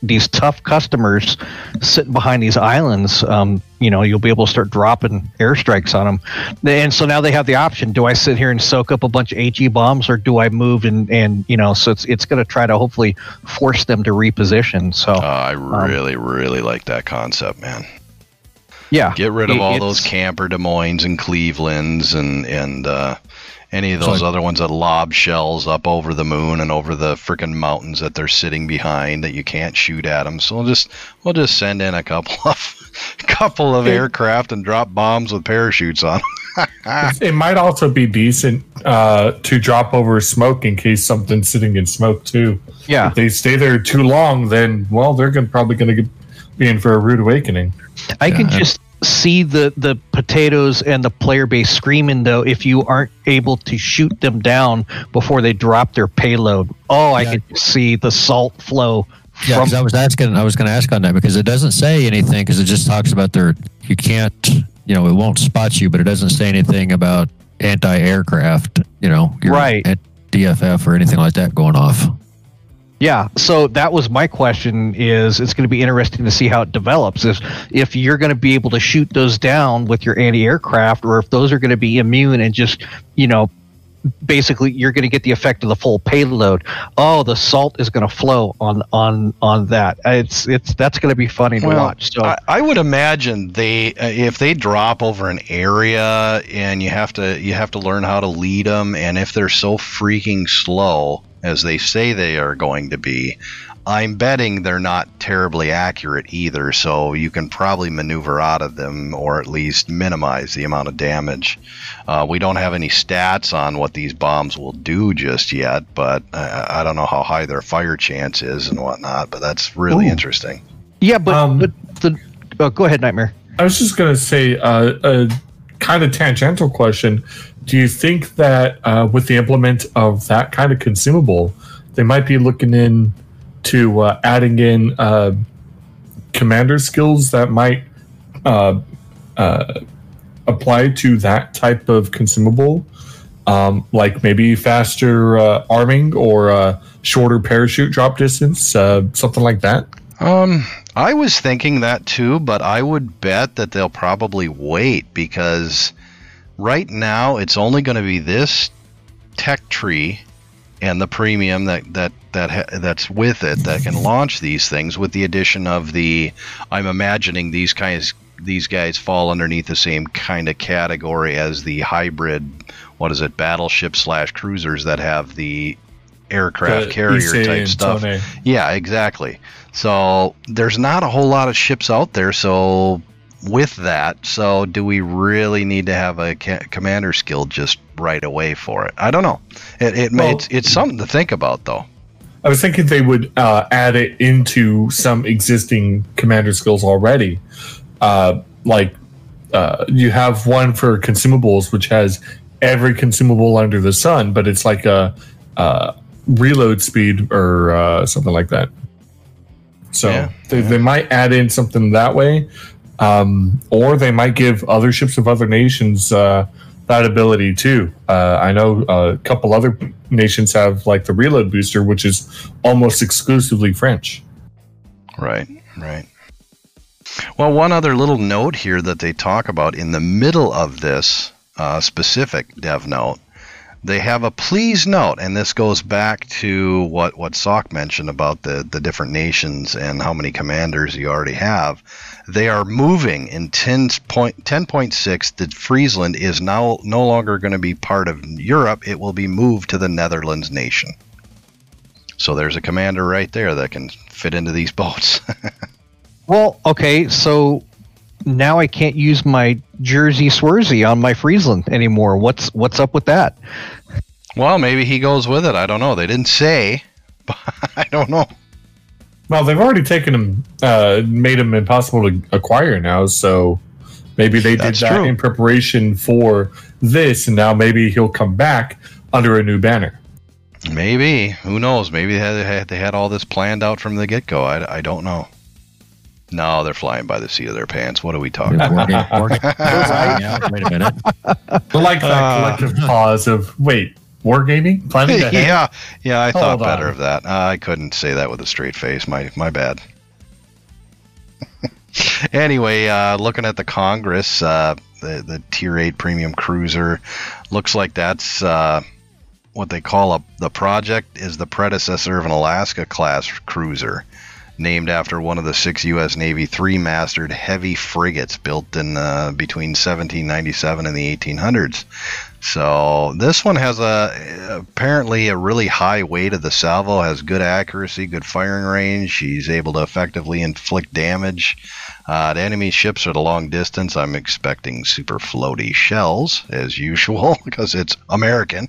these tough customers sitting behind these islands. Um, you know, you'll be able to start dropping airstrikes on them. And so now they have the option: do I sit here and soak up a bunch of HE bombs, or do I move and and you know? So it's it's going to try to hopefully force them to reposition. So Uh, I really, really like that concept, man. Yeah, Get rid of it- all those camper Des Moines and Clevelands and and uh, any of those I- other ones that lob shells up over the moon and over the freaking mountains that they're sitting behind that you can't shoot at them. So we'll just we'll just send in a couple of couple of aircraft and drop bombs with parachutes on 'em. it might also be decent uh, to drop over smoke in case something's sitting in smoke too. Yeah, If they stay there too long, then well, they're gonna, probably going to be in for a rude awakening. I can just see the the potatoes and the player base screaming though if you aren't able to shoot them down before they drop their payload. Oh, I Yeah. can see the salt flow Yeah, from 'cause I was asking. I was going to ask on that because it doesn't say anything because it just talks about their. You can't. You know, it won't spot you, but it doesn't say anything about anti-aircraft. You know, your Right. ant- DFF or anything like that going off. Yeah, so that was my question is it's going to be interesting to see how it develops. If if you're going to be able to shoot those down with your anti-aircraft or if those are going to be immune and just, you know, basically you're going to get the effect of the full payload. Oh, the salt is going to flow on on on that. It's it's that's going to be funny to Well, watch. So I, I would imagine they uh, if they drop over an area and you have to you have to learn how to lead them and if they're so freaking slow as they say they are going to be I'm betting they're not terribly accurate either so you can probably maneuver out of them or at least minimize the amount of damage uh, we don't have any stats on what these bombs will do just yet but I, I don't know how high their fire chance is and whatnot but that's really Ooh. interesting yeah, but Um, but the oh, go ahead, Nightmare. I was just going to say uh, a kind of tangential question. Do you think that uh, with the implement of that kind of consumable, they might be looking in to uh, adding in uh, commander skills that might uh, uh, apply to that type of consumable? Um, like maybe faster uh, arming or uh, shorter parachute drop distance, something like that. Um, I was thinking that too, but I would bet that they'll probably wait because right now it's only going to be this tech tree and the premium that that that ha- that's with it that can launch these things with the addition of the I'm imagining these guys these guys fall underneath the same kind of category as the hybrid what is it battleship slash cruisers that have the aircraft The carrier type stuff yeah, exactly. So there's not a whole lot of ships out there. So with that, so do we really need to have a ca- commander skill just right away for it? I don't know. It, it Well- it's, it's something to think about though. I was thinking they would uh, add it into some existing commander skills already. Uh, like uh, you have one for consumables, which has every consumable under the sun, but it's like a, uh reload speed or uh, something like that. So Yeah, they, they might add in something that way, um, or they might give other ships of other nations uh, that ability too. Uh, I know a couple other nations have like the reload booster, which is almost exclusively French. Right, right. Well, one other little note here that they talk about in the middle of this uh, specific dev note, they have a please note, and this goes back to what what Sock mentioned about the the different nations and how many commanders you already have. They are moving in 10 point, 10.6 that Friesland is now no longer going to be part of Europe. It will be moved to the Netherlands nation. So there's a commander right there that can fit into these boats. Well, okay, so now I can't use my Jerzy Świrski on my Friesland anymore. What's what's up with that? well, maybe he goes with it. I don't know. They didn't say. But I don't know. Well, they've already taken him, uh, made him impossible to acquire now. So maybe they did that true. in preparation for this, and now maybe he'll come back under a new banner. Maybe. Who knows? Maybe they had, had- they had all this planned out from the get go. I, I don't know. No, they're flying by the seat of their pants. What are we talking about? Wargame- wargame- Yeah, Wait a minute. I like that Uh. collective pause of wait, wargaming, planning ahead. yeah, yeah. I thought Hold on. better of that. Uh, I couldn't say that with a straight face. My my bad. anyway, uh, looking at the Congress, uh, the the Tier Eight Premium Cruiser looks like that's uh, what they call a the project is the predecessor of an Alaska class cruiser. Named after one of the six U.S. Navy three-masted heavy frigates built in uh, between 1797 and the 1800s. So this one has a apparently a really high weight of the salvo, has good accuracy, good firing range. She's able to effectively inflict damage uh, to enemy ships at a long distance. I'm expecting super floaty shells as usual because it's American.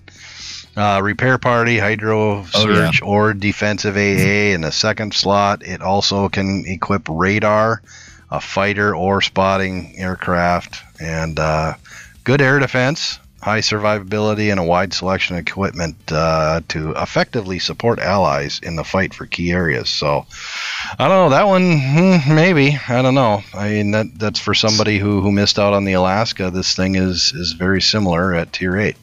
Uh, repair party, hydro surge, or defensive AA in the second slot. It also can equip radar, a fighter or spotting aircraft, and uh, good air defense, high survivability, and a wide selection of equipment uh, to effectively support allies in the fight for key areas. So, I don't know that one. hmm, Maybe I don't know. I mean that that's for somebody who who missed out on the Alaska. This thing is is very similar at tier eight.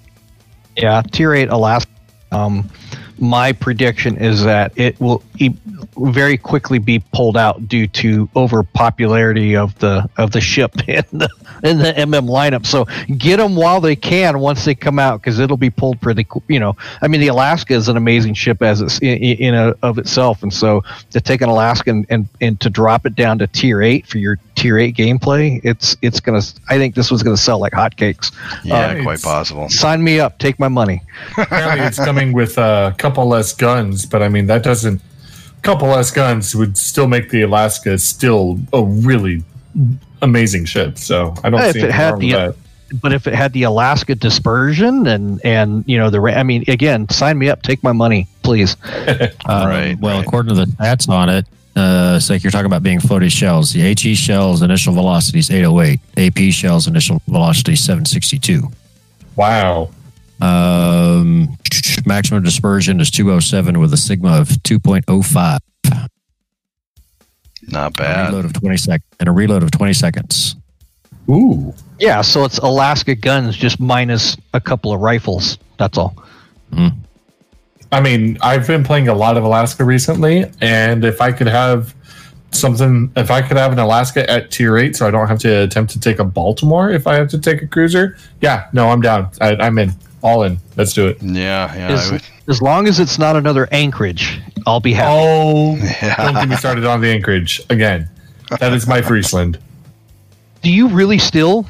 Yeah, tier eight Alaska. Um, my prediction is that it will e- very quickly be pulled out due to overpopularity of the of the ship in the in the MM lineup. So get them while they can once they come out because it'll be pulled pretty. qu- You know, I mean, the Alaska is an amazing ship as it's in, in a, of itself, and so to take an Alaska and, and and to drop it down to tier eight for your tier eight gameplay, it's it's gonna. I think this was gonna sell like hotcakes. Yeah, Uh, quite possible. Sign me up. Take my money. Apparently, it's coming with a couple less guns, but I mean that doesn't. Couple less guns would still make the Alaska still a really amazing ship. So I don't If see it had wrong the- with that. but if it had the Alaska dispersion and and you know the I mean again sign me up take my money please Um, Right, Well, right. according to the stats on it, uh, it's like you're talking about being floaty shells. The HE shells initial velocity is 808. AP shells initial velocity 762. Wow. Um, maximum dispersion is 207 with a sigma of 2.05. Not A bad. reload of 20 sec and a reload of 20 seconds. Ooh. yeah so it's Alaska guns just minus a couple of rifles that's all I mean, I've been playing a lot of Alaska recently, and if I could have something, if I could have an Alaska at tier eight, so I don't have to attempt to take a Baltimore if I have to take a cruiser, yeah, no, I'm down. I, I'm in, all in. Let's do it. Yeah, yeah. As, as long as it's not another Anchorage I'll be happy Oh, Yeah. don't get me started on the Anchorage again. That is my Friesland. do you really still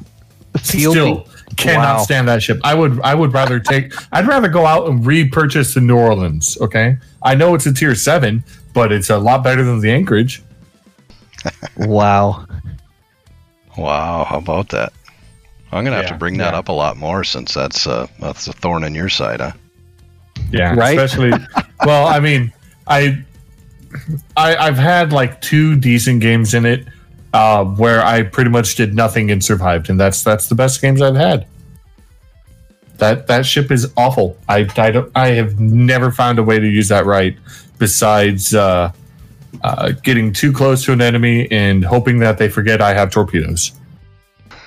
feel Still the- cannot Wow. stand that ship. I would I would rather take I'd rather go out and repurchase the New Orleans. Okay, I know it's a tier seven, but it's a lot better than the Anchorage. wow Wow, how about that? I'm gonna have Yeah, to bring that yeah. up a lot more since that's uh, that's a thorn in your side, huh? Yeah, Right? Especially, well, I mean, I, I I've had like two decent games in it, uh, where I pretty much did nothing and survived, and that's that's the best games I've had. That that ship is awful. I I, don't, I have never found a way to use that right, besides uh, uh, getting too close to an enemy and hoping that they forget I have torpedoes.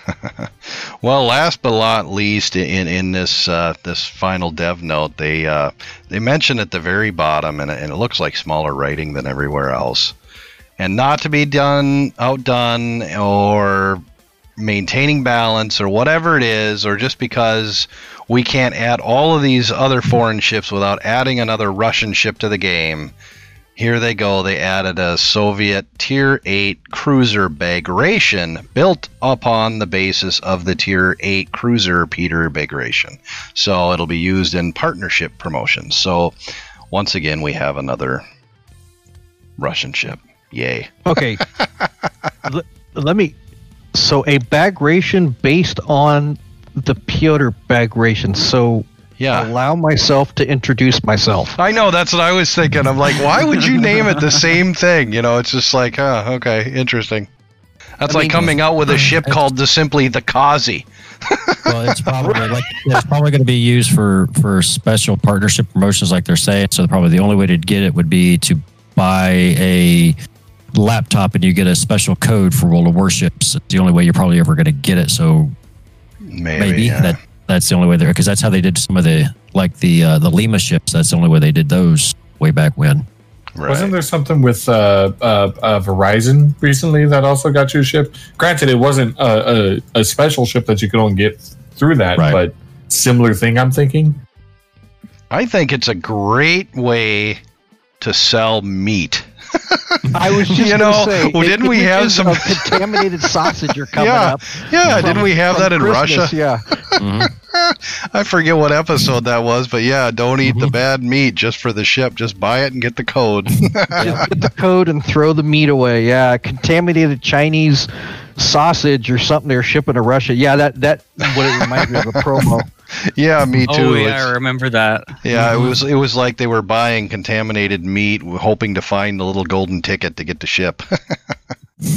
Well, last but not least, in in this uh, this final dev note, they uh, they mention at the very bottom, and, it- and it looks like smaller writing than everywhere else, and not to be done outdone or maintaining balance or whatever it is, or just because we can't add all of these other foreign ships without adding another Russian ship to the game. Here they go. They added a Soviet Tier 8 cruiser Bagration built upon the basis of the Tier 8 cruiser Peter Bagration. So it'll be used in partnership promotions. So once again, we have another Russian ship. Yay. okay L- let me so a bagration based on the Piotr bagration so Yeah. Allow myself to introduce myself. I know that's what I was thinking. I'm like, why would you name it the same thing? You know, it's just like, huh, okay, interesting. That's I like mean- coming out with a ship called the simply the Kazi. Well, it's probably like it's probably going to be used for for special partnership promotions, like they're saying. So probably the only way to get it would be to buy a laptop and you get a special code for World of Warships. It's the only way you're probably ever going to get it. So Maybe. maybe yeah. that that's the only way there because that's how they did some of the like the uh, the Lima ships. That's the only way they did those way back when. right. Wasn't there something with uh, uh, uh, Verizon recently that also got you a ship? Granted, it wasn't a, a, a special ship that you could only get through that, Right. but similar thing. I'm thinking. I think it's a great way to sell meat. I was just You gonna know, say, well, didn't we have some- contaminated sausage are coming Yeah. up? Yeah, from- didn't we have that in Christmas, Russia? Yeah. Mhm. I forget what episode that was, but yeah, don't eat Mm-hmm. the bad meat just for the ship. Just buy it and get the code. Just get the code and throw the meat away. Yeah, contaminated Chinese sausage or something they're shipping to Russia. Yeah, that that what it reminds me of a promo. Yeah, me too. Oh yeah, It's- I remember that. Yeah, it was it was like they were buying contaminated meat, hoping to find the little golden ticket to get the ship.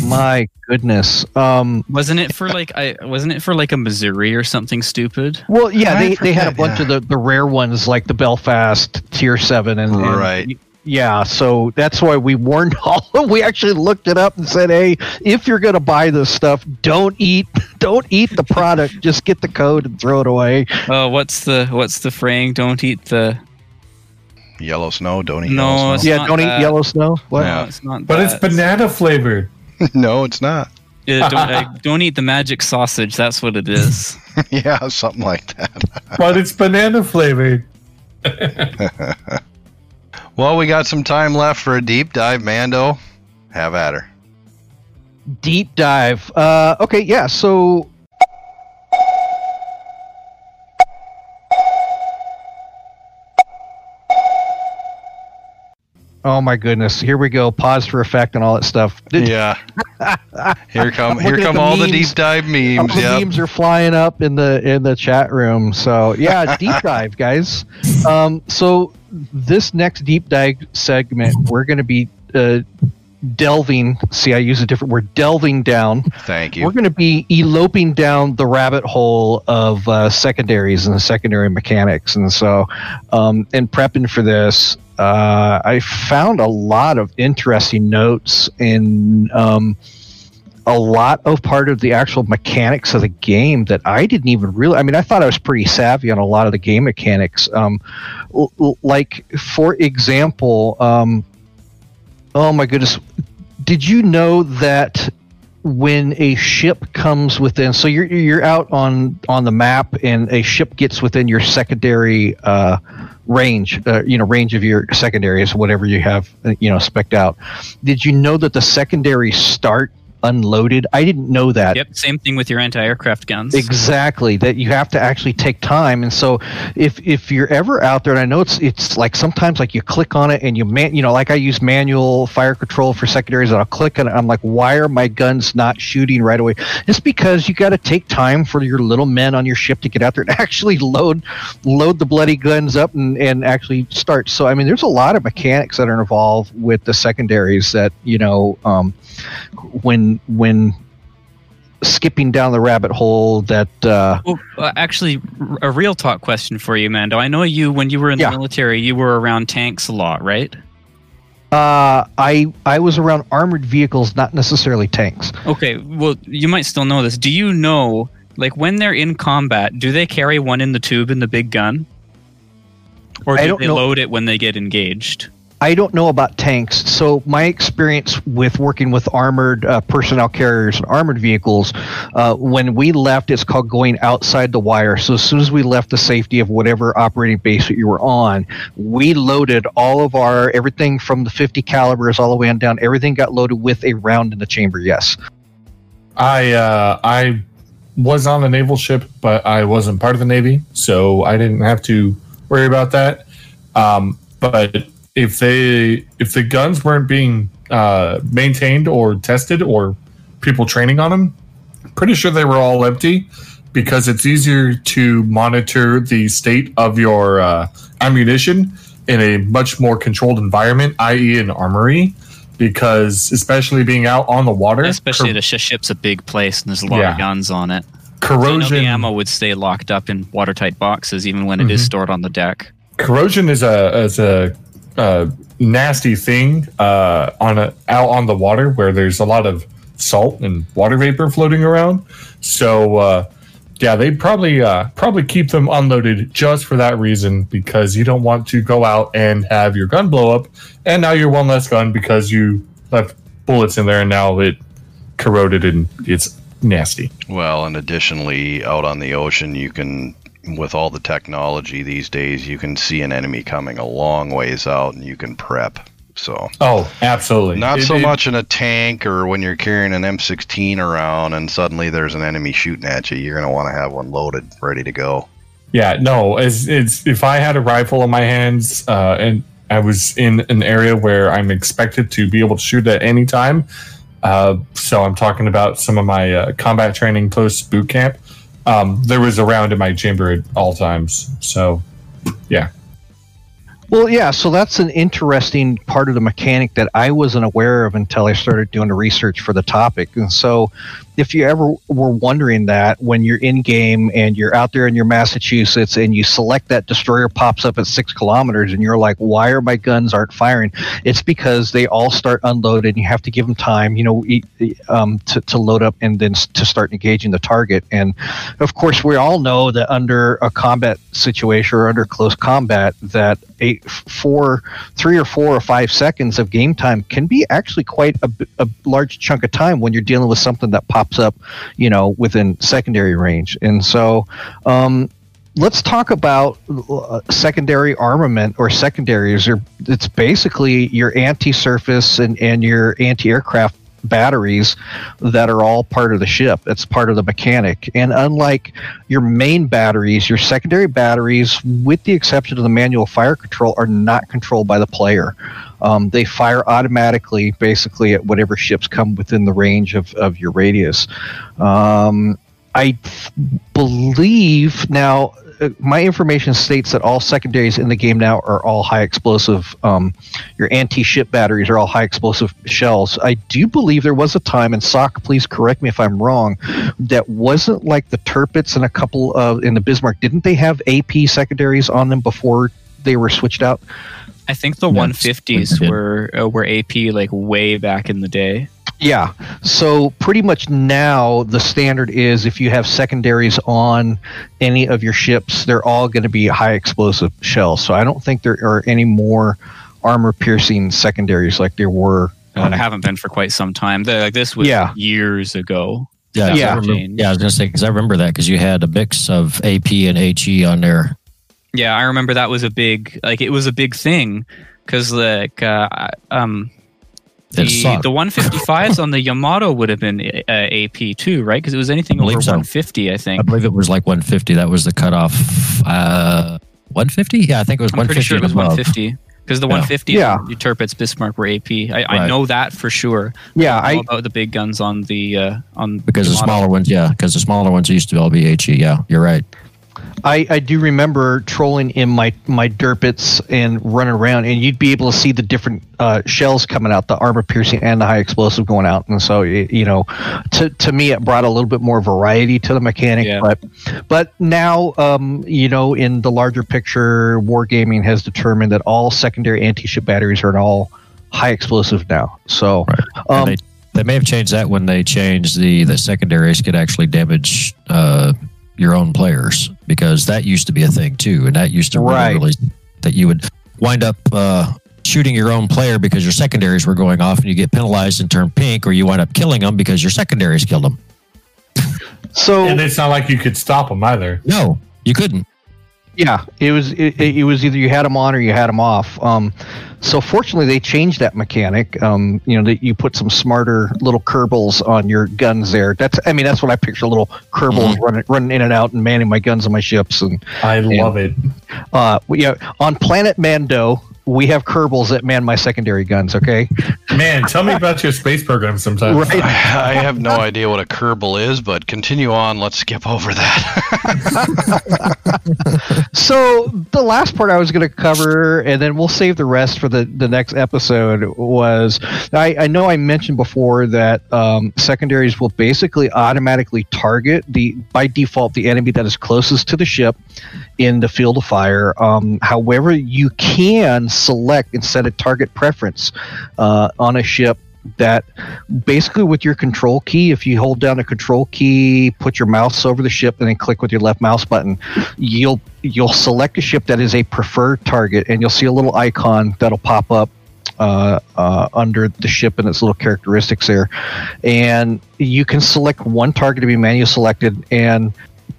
My goodness. Um, Wasn't it for like I wasn't it for like a Missouri or something stupid? well, yeah, I they, they had a bunch yeah. of the, the rare ones like the Belfast Tier Seven and, and- Right. Yeah, so that's why we warned all. We actually looked it up and said, "Hey, if you're going to buy this stuff, don't eat, don't eat the product. Just get the code and throw it away." Oh, what's the what's the fraying? Don't eat the. yellow snow, don't eat No, yellow It's yeah, not don't that. eat yellow snow. What? Yeah. No, it's not. But it's banana flavored. no, it's not. Yeah, don't, uh, don't eat the magic sausage. That's what it is. yeah, something like that. but it's banana flavored. Well, we got some time left for a deep dive, Mando. Have at her. Deep dive. Uh, okay, yeah. So Oh my goodness! Here we go. Pause for effect and all that stuff. Did- Yeah. Here come here come the all the deep dive memes. the Yep. memes are flying up in the in the chat room. So yeah, deep dive, guys. Um, so this next deep dive segment, we're going to be uh, delving. See, I use a different word. Delving down. Thank you. We're going to be eloping down the rabbit hole of uh, secondaries and secondary mechanics. And so, um, in prepping for this, uh, I found a lot of interesting notes in um, a lot of part of the actual mechanics of the game that I didn't even really. I mean, I thought I was pretty savvy on a lot of the game mechanics. Um, l- l- like, for example, um, oh my goodness, did you know that when a ship comes within so you're you're out on on the map and a ship gets within your secondary uh, range uh, you know range of your secondaries whatever you have uh, you know specked out. Did you know that the secondaries start unloaded i didn't know that yep, same thing with your anti-aircraft guns. Exactly. That you have to actually take time, and so if if you're ever out there, and I know it's it's like sometimes like you click on it and you man, you know, like I use manual fire control for secondaries, and I'll click on it. I'm like, why are my guns not shooting right away? It's because you got to take time for your little men on your ship to get out there and actually load load the bloody guns up and and actually start. So I mean, there's a lot of mechanics that are involved with the secondaries that you know um, when when skipping down the rabbit hole that uh, Well, uh, actually, a real talk question for you, Mando. I know you when you were in Yeah. the military, you were around tanks a lot, right? uh, I I was around armored vehicles, not necessarily tanks. Okay, well, you might still know this. Do you know, like, when they're in combat, do they carry one in the tube in the big gun? Or do they know. load it when they get engaged? I don't know about tanks, so my experience with working with armored uh, personnel carriers and armored vehicles, uh, when we left, it's called going outside the wire. So as soon as we left the safety of whatever operating base that you were on, we loaded all of our everything from the 50 calibers all the way on down. Everything got loaded with a round in the chamber. Yes. I uh, I was on a naval ship, but I wasn't part of the navy, so I didn't have to worry about that. Um, but if they if the guns weren't being uh, maintained or tested or people training on them, pretty sure they were all empty. because it's easier to monitor the state of your uh, ammunition in a much more controlled environment, i.e., an armory. Because especially being out on the water, Especially cor- the ship's a big place and there's a lot Yeah. of guns on it. So know corrosion. the ammo would stay locked up in watertight boxes even when it is Mhm. stored on the deck. corrosion is a is a, uh nasty thing uh, on a out on the water where there's a lot of salt and water vapor floating around. So uh, yeah, they probably uh, probably keep them unloaded just for that reason because you don't want to go out and have your gun blow up, and now you're one less gun because you left bullets in there and now it corroded and it's nasty. Well, and additionally, out on the ocean, you can, with all the technology these days, you can see an enemy coming a long ways out, and you can prep. So Oh, absolutely. not It- so it- much in a tank or when you're carrying an M16 around and suddenly there's an enemy shooting at you. You're gonna want to have one loaded, ready to go. Yeah, no, it's, it's if I had a rifle in my hands uh, and I was in an area where I'm expected to be able to shoot at any time. Uh, so I'm talking about some of my uh, combat training post boot camp. Um, there was a round in my chamber at all times. So yeah. Well, yeah, so that's an interesting part of the mechanic that I wasn't aware of until I started doing the research for the topic. And so, if you ever were wondering that when you're in game and you're out there in your Massachusetts and you select that destroyer pops up at six kilometers and you're like, why are my guns aren't firing? It's because they all start unloaded and you have to give them time, you know, um, to, to load up and then to start engaging the target. And of course, we all know that under a combat situation or under close combat, that a four, three or four or five seconds of game time can be actually quite a large chunk of time when you're dealing with something that pops up, you know, within secondary range. And so, um, let's talk about uh, secondary armament or secondaries. Or it's basically your anti-surface and, and your anti-aircraft batteries that are all part of the ship. It's part of the mechanic. And unlike your main batteries, your secondary batteries, with the exception of the manual fire control, are not controlled by the player. Um, they fire automatically, basically, at whatever ships come within the range of, of your radius. Um, I believe now. Uh, My information states that all secondaries in the game now are all high explosive. Um, your anti-ship batteries are all high explosive shells. I do believe there was a time, and Sock, please correct me if I'm wrong, that wasn't like the Tirpitz and a couple of in the Bismarck. Didn't they have AP secondaries on them before they were switched out? I think the Yeah, 150s were uh, were AP like way back in the day. Yeah. So pretty much now the standard is if you have secondaries on any of your ships, they're all going to be high explosive shells. So I don't think there are any more armor piercing secondaries like there were. Uh, I haven't been for quite some time. The, like this was Yeah. years ago. Yeah, Yeah. I remember, yeah. I was gonna say because I remember that because you had a mix of AP and HE on there. Yeah, I remember that was a big like it was a big thing because like uh, um It the the 155s on the Yamato would have been uh, AP too, right? Because it was anything over so. 150, I think. I believe it was like 150. That was the cutoff. Uh, 150? Yeah, I think it was I'm 150. pretty sure it was above. 150 because the Yeah. 150 Yeah. and Tirpitz Bismarck were AP. I, I Right. know that for sure. Yeah, I know I about the big guns on the uh, on Because the Yamato. smaller ones, yeah, because the smaller ones used to all be HE. Yeah, you're right. I, I do remember trolling in my my derpits and running around, and you'd be able to see the different uh, shells coming out, the armor piercing and the high explosive going out. And so, it, you know, to to me, it brought a little bit more variety to the mechanic. Yeah. But but now, um, you know, in the larger picture, wargaming has determined that all secondary anti-ship batteries are all high explosive now. So, And um, they they may have changed that when they changed the the secondaries could actually damage uh, your own players because that used to be a thing too, and that used to really, Right. really that you would wind up uh, shooting your own player because your secondaries were going off, and you get penalized and turn pink, or you wind up killing them because your secondaries killed them. so and it's not like you could stop them either. No, you couldn't. Yeah, it was it, it was either you had them on or you had them off. Um, so fortunately, they changed that mechanic. Um, you know, that you put some smarter little Kerbals on your guns there. That's I mean, that's what I picture: little Kerbals running running in and out and manning my guns on my ships. And I love it. uh, yeah, on Planet Mando, we have Kerbals that man my secondary guns. Okay, Man, tell me about your space program sometime. Right. I have no idea what a Kerbal is, but continue on. Let's skip over that. so the last part I was going to cover, and then we'll save the rest for the, the next episode, was I, I know I mentioned before that um, secondaries will basically automatically target the by default the enemy that is closest to the ship in the field of fire. Um, however, you can select and set a target preference uh, on a ship that basically with your control key if you hold down the control key put your mouse over the ship and then click with your left mouse button you'll you'll select a ship that is a preferred target and you'll see a little icon that'll pop up uh, uh, under the ship and its little characteristics there and you can select one target to be manually selected and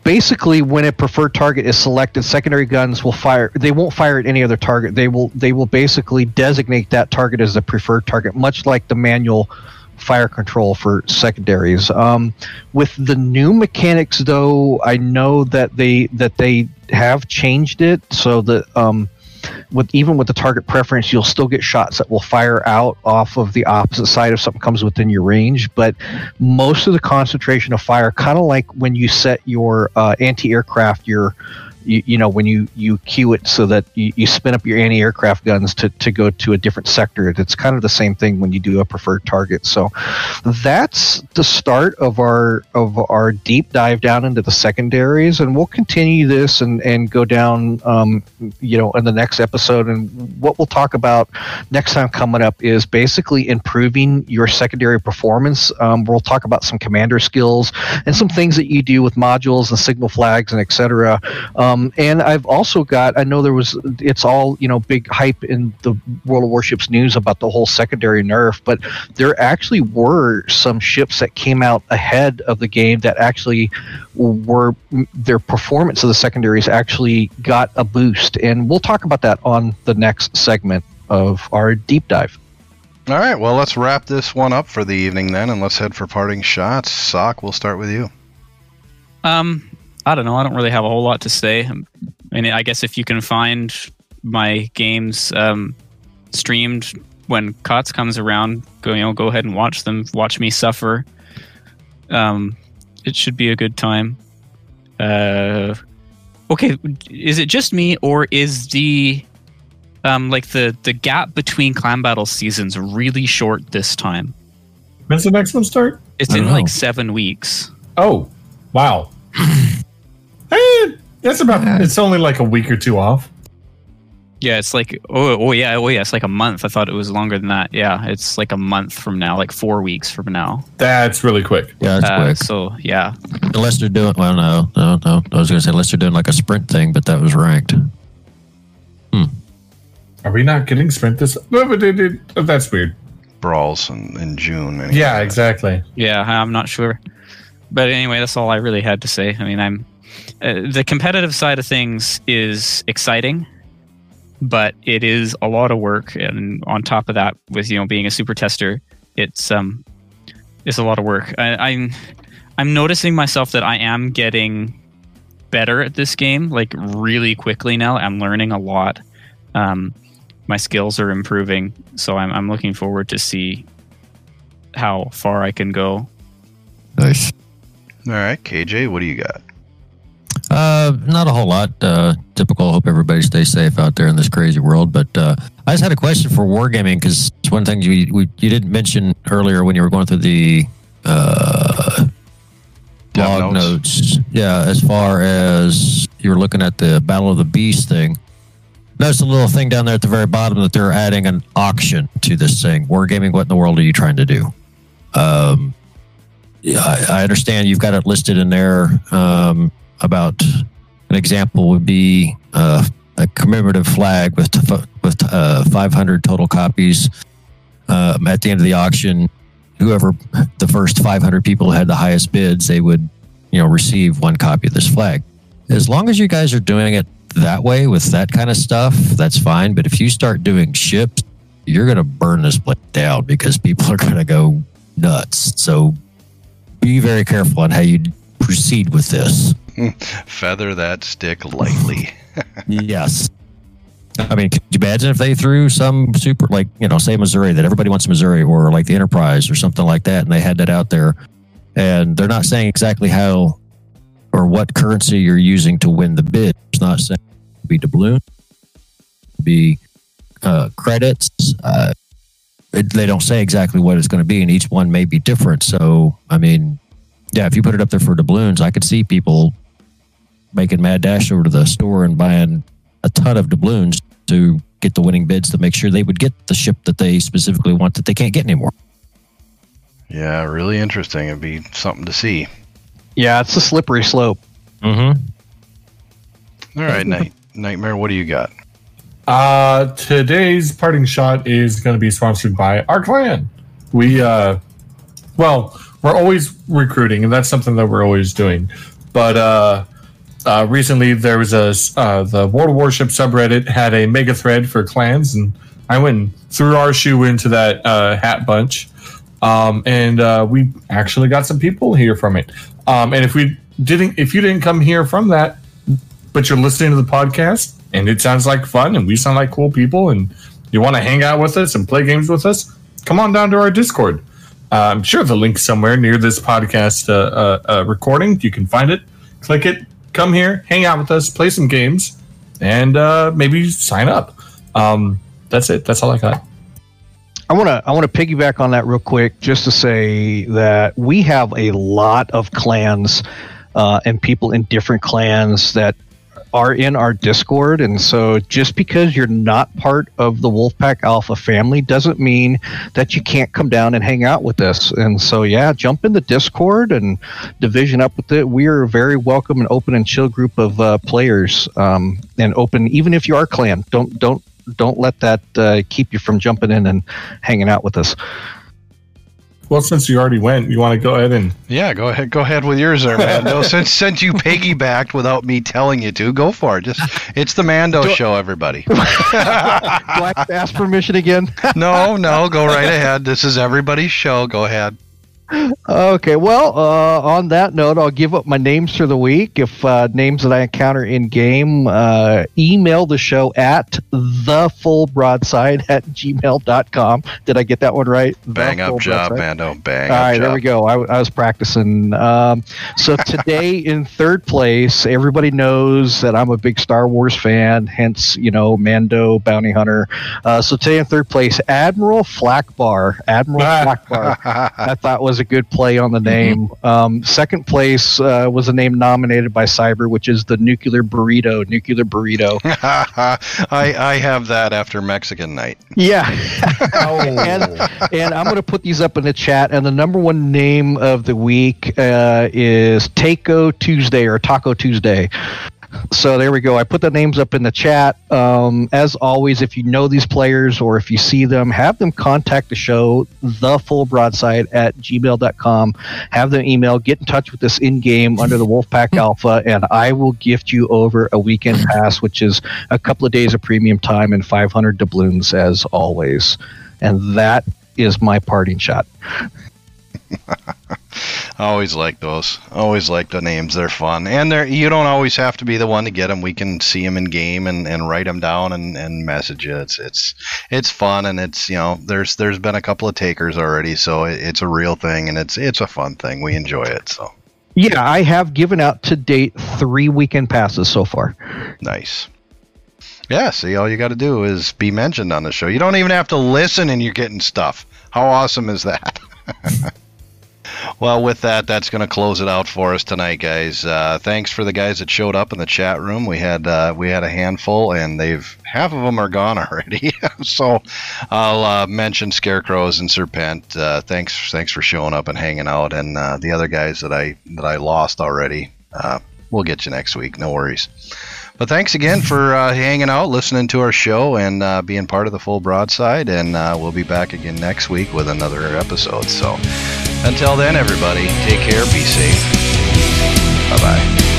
basically when a preferred target is selected secondary guns will fire they won't fire at any other target. They will they will basically designate that target as the preferred target much like the manual fire control for secondaries. Um, with the new mechanics though i know that they that they have changed it so that um, with even with the target preference, you'll still get shots that will fire out off of the opposite side if something comes within your range. But most of the concentration of fire, kind of like when you set your uh, anti-aircraft, your you, you know when you you cue it so that you, you spin up your anti-aircraft guns to, to go to a different sector it's kind of the same thing when you do a preferred target. So that's the start of our of our deep dive down into the secondaries and we'll continue this and and go down um, you know in the next episode. And what we'll talk about next time coming up is basically improving your secondary performance. Um, we'll talk about some commander skills and some things that you do with modules and signal flags and etc um, and I've also got, I know there was, it's all, you know, big hype in the World of Warships news about the whole secondary nerf, but there actually were some ships that came out ahead of the game that actually were, their performance of the secondaries actually got a boost. And we'll talk about that on the next segment of our deep dive. All right, well, let's wrap this one up for the evening then, and let's head for parting shots. Sock, we'll start with you. Um, I don't know. I don't really have a whole lot to say. I mean, I guess if you can find my games um, streamed when KOTS comes around, go you know go ahead and watch them. Watch me suffer. Um, it should be a good time. Uh, okay, is it just me or is the um like the the gap between clan battle seasons really short this time? When's the next one start? It's in don't like seven weeks. Oh, wow. Eh, that's about. It's only like a week or two off. Yeah, it's like oh oh yeah oh yeah it's like a month. I thought it was longer than that. Yeah, it's like a month from now, like four weeks from now. That's really quick. Yeah, that's Uh, quick. so yeah, Unless they're doing, well, no, no, no. I was going to say unless they're doing like a sprint thing, but that was ranked. Hmm. Are we not getting sprint this? No, but it, it, oh, that's weird. Brawls in, in June. anyway. Yeah, exactly. yeah, I'm not sure. But anyway, that's all I really had to say. I mean, I'm uh, the competitive side of things is exciting, but it is a lot of work, and on top of that, with you know being a super tester, it's um it's a lot of work. I, I'm I'm noticing myself that I am getting better at this game, like really quickly now. I'm learning a lot. Um, my skills are improving, so I'm I'm looking forward to see how far I can go. Nice. All right, KJ, what do you got? Uh, not a whole lot. Uh, typical. Hope everybody stays safe out there in this crazy world. But uh, I just had a question for wargaming because it's one thing you we, you didn't mention earlier when you were going through the uh, Dev log notes. notes. Yeah, as far as you were looking at the Battle of the Beast thing. Notice a little thing down there at the very bottom that they're adding an auction to this thing. Wargaming, what in the world are you trying to do? Um, yeah, I, I understand you've got it listed in there um, about an example would be uh, a commemorative flag with t- with uh, 500 total copies. Um, at the end of the auction, whoever the first 500 people had the highest bids, they would, you know, receive one copy of this flag. As long as you guys are doing it that way with that kind of stuff, that's fine. But if you start doing ships, you're going to burn this place down because people are going to go nuts. So be very careful on how you proceed with this. Feather that stick lightly. yes. I mean, could you imagine if they threw some super, like, you know, say Missouri, that everybody wants Missouri, or like the Enterprise or something like that, and they had that out there, and they're not saying exactly how or what currency you're using to win the bid. It's not saying it be doubloon, be uh, credits. Uh, it, they don't say exactly what it's going to be, and each one may be different. So, I mean, yeah, if you put it up there for doubloons, I could see people making mad dash over to the store and buying a ton of doubloons to get the winning bids to make sure they would get the ship that they specifically want that they can't get anymore. Yeah, really interesting. It'd be something to see. Yeah, it's a slippery slope. Mm-hmm. All right, Night Nightmare, what do you got? Uh, today's parting shot is going to be sponsored by our clan. We, uh, well, we're always recruiting, and that's something that we're always doing. But uh, uh, recently, there was a uh, the World Warship subreddit had a mega thread for clans, and I went and threw our shoe into that uh, hat bunch, um, and uh, we actually got some people here from it. Um, and if we didn't, if you didn't come here from that, but you're listening to the podcast and it sounds like fun and we sound like cool people and you want to hang out with us and play games with us, come on down to our Discord. Uh, I'm sure the link's somewhere near this podcast uh, recording. You can find it, click it, come here, hang out with us, play some games, and uh, maybe sign up. Um, that's it. That's all I got. I want to I want to piggyback on that real quick, just to say that we have a lot of clans uh, and people in different clans that are in our Discord, and so just because you're not part of the Wolfpack Alpha family doesn't mean that you can't come down and hang out with us. And so, yeah, jump in the Discord and division up with it. We are a very welcome and open and chill group of uh, players, um, and open even if you are clan. Don't don't don't let that uh, keep you from jumping in and hanging out with us. Well, since you already went, you want to go ahead and Yeah, go ahead. Go ahead with yours there, Mando. since since you piggybacked without me telling you to, go for it. Just it's the Mando show, everybody. Do I ask permission again? No, no, go right ahead. This is everybody's show. Go ahead. Okay, well, uh, on that note, I'll give up my names for the week. If uh, names that I encounter in game, uh, email the show at thefullbroadside at gmail.com. Did I get that one right? The Bang up job, Broadside? Mando. Bang All up right, job. there we go. I, I was practicing. Um, so today in third place, everybody knows that I'm a big Star Wars fan. Hence, you know, Mando Bounty Hunter. Uh, so today in third place, Admiral Flackbar. Admiral Flackbar. I thought was a good play on the name. Um, second place uh, was a name nominated by Cyber, which is the Nuclear Burrito. Nuclear Burrito. I I have that after Mexican night. Yeah. Oh. and, and I'm going to put these up in the chat. And the number one name of the week uh, is Taco Tuesday or Taco Tuesday. So there we go. I put the names up in the chat. Um, as always, if you know these players or if you see them, have them contact the show, the full broadside at gmail.com. Have them email, get in touch with us in game under the Wolfpack Alpha, and I will gift you over a weekend pass, which is a couple of days of premium time and 500 doubloons as always. And that is my parting shot. I always like those. Always like the names. They're fun, and they're you don't always have to be the one to get them. We can see them in game and, and write them down and, and message you. It's it's it's fun, and it's you know there's there's been a couple of takers already, so it, it's a real thing, and it's it's a fun thing. We enjoy it. So Yeah, I have given out to date three weekend passes so far. nice. Yeah, see, all you got to do is be mentioned on the show. You don't even have to listen, and you're getting stuff. How awesome is that? Well, with that, that's going to close it out for us tonight, guys. Uh, thanks for the guys that showed up in the chat room. We had uh, we had a handful, and they've half of them are gone already. so I'll uh, mention Scarecrows and Serpent. Uh, thanks, thanks for showing up and hanging out, and uh, the other guys that I that I lost already. Uh, we'll get you next week. No worries. But thanks again for uh, hanging out, listening to our show, and uh, being part of the full broadside. And uh, we'll be back again next week with another episode. So until then, everybody, take care, be safe. Bye bye.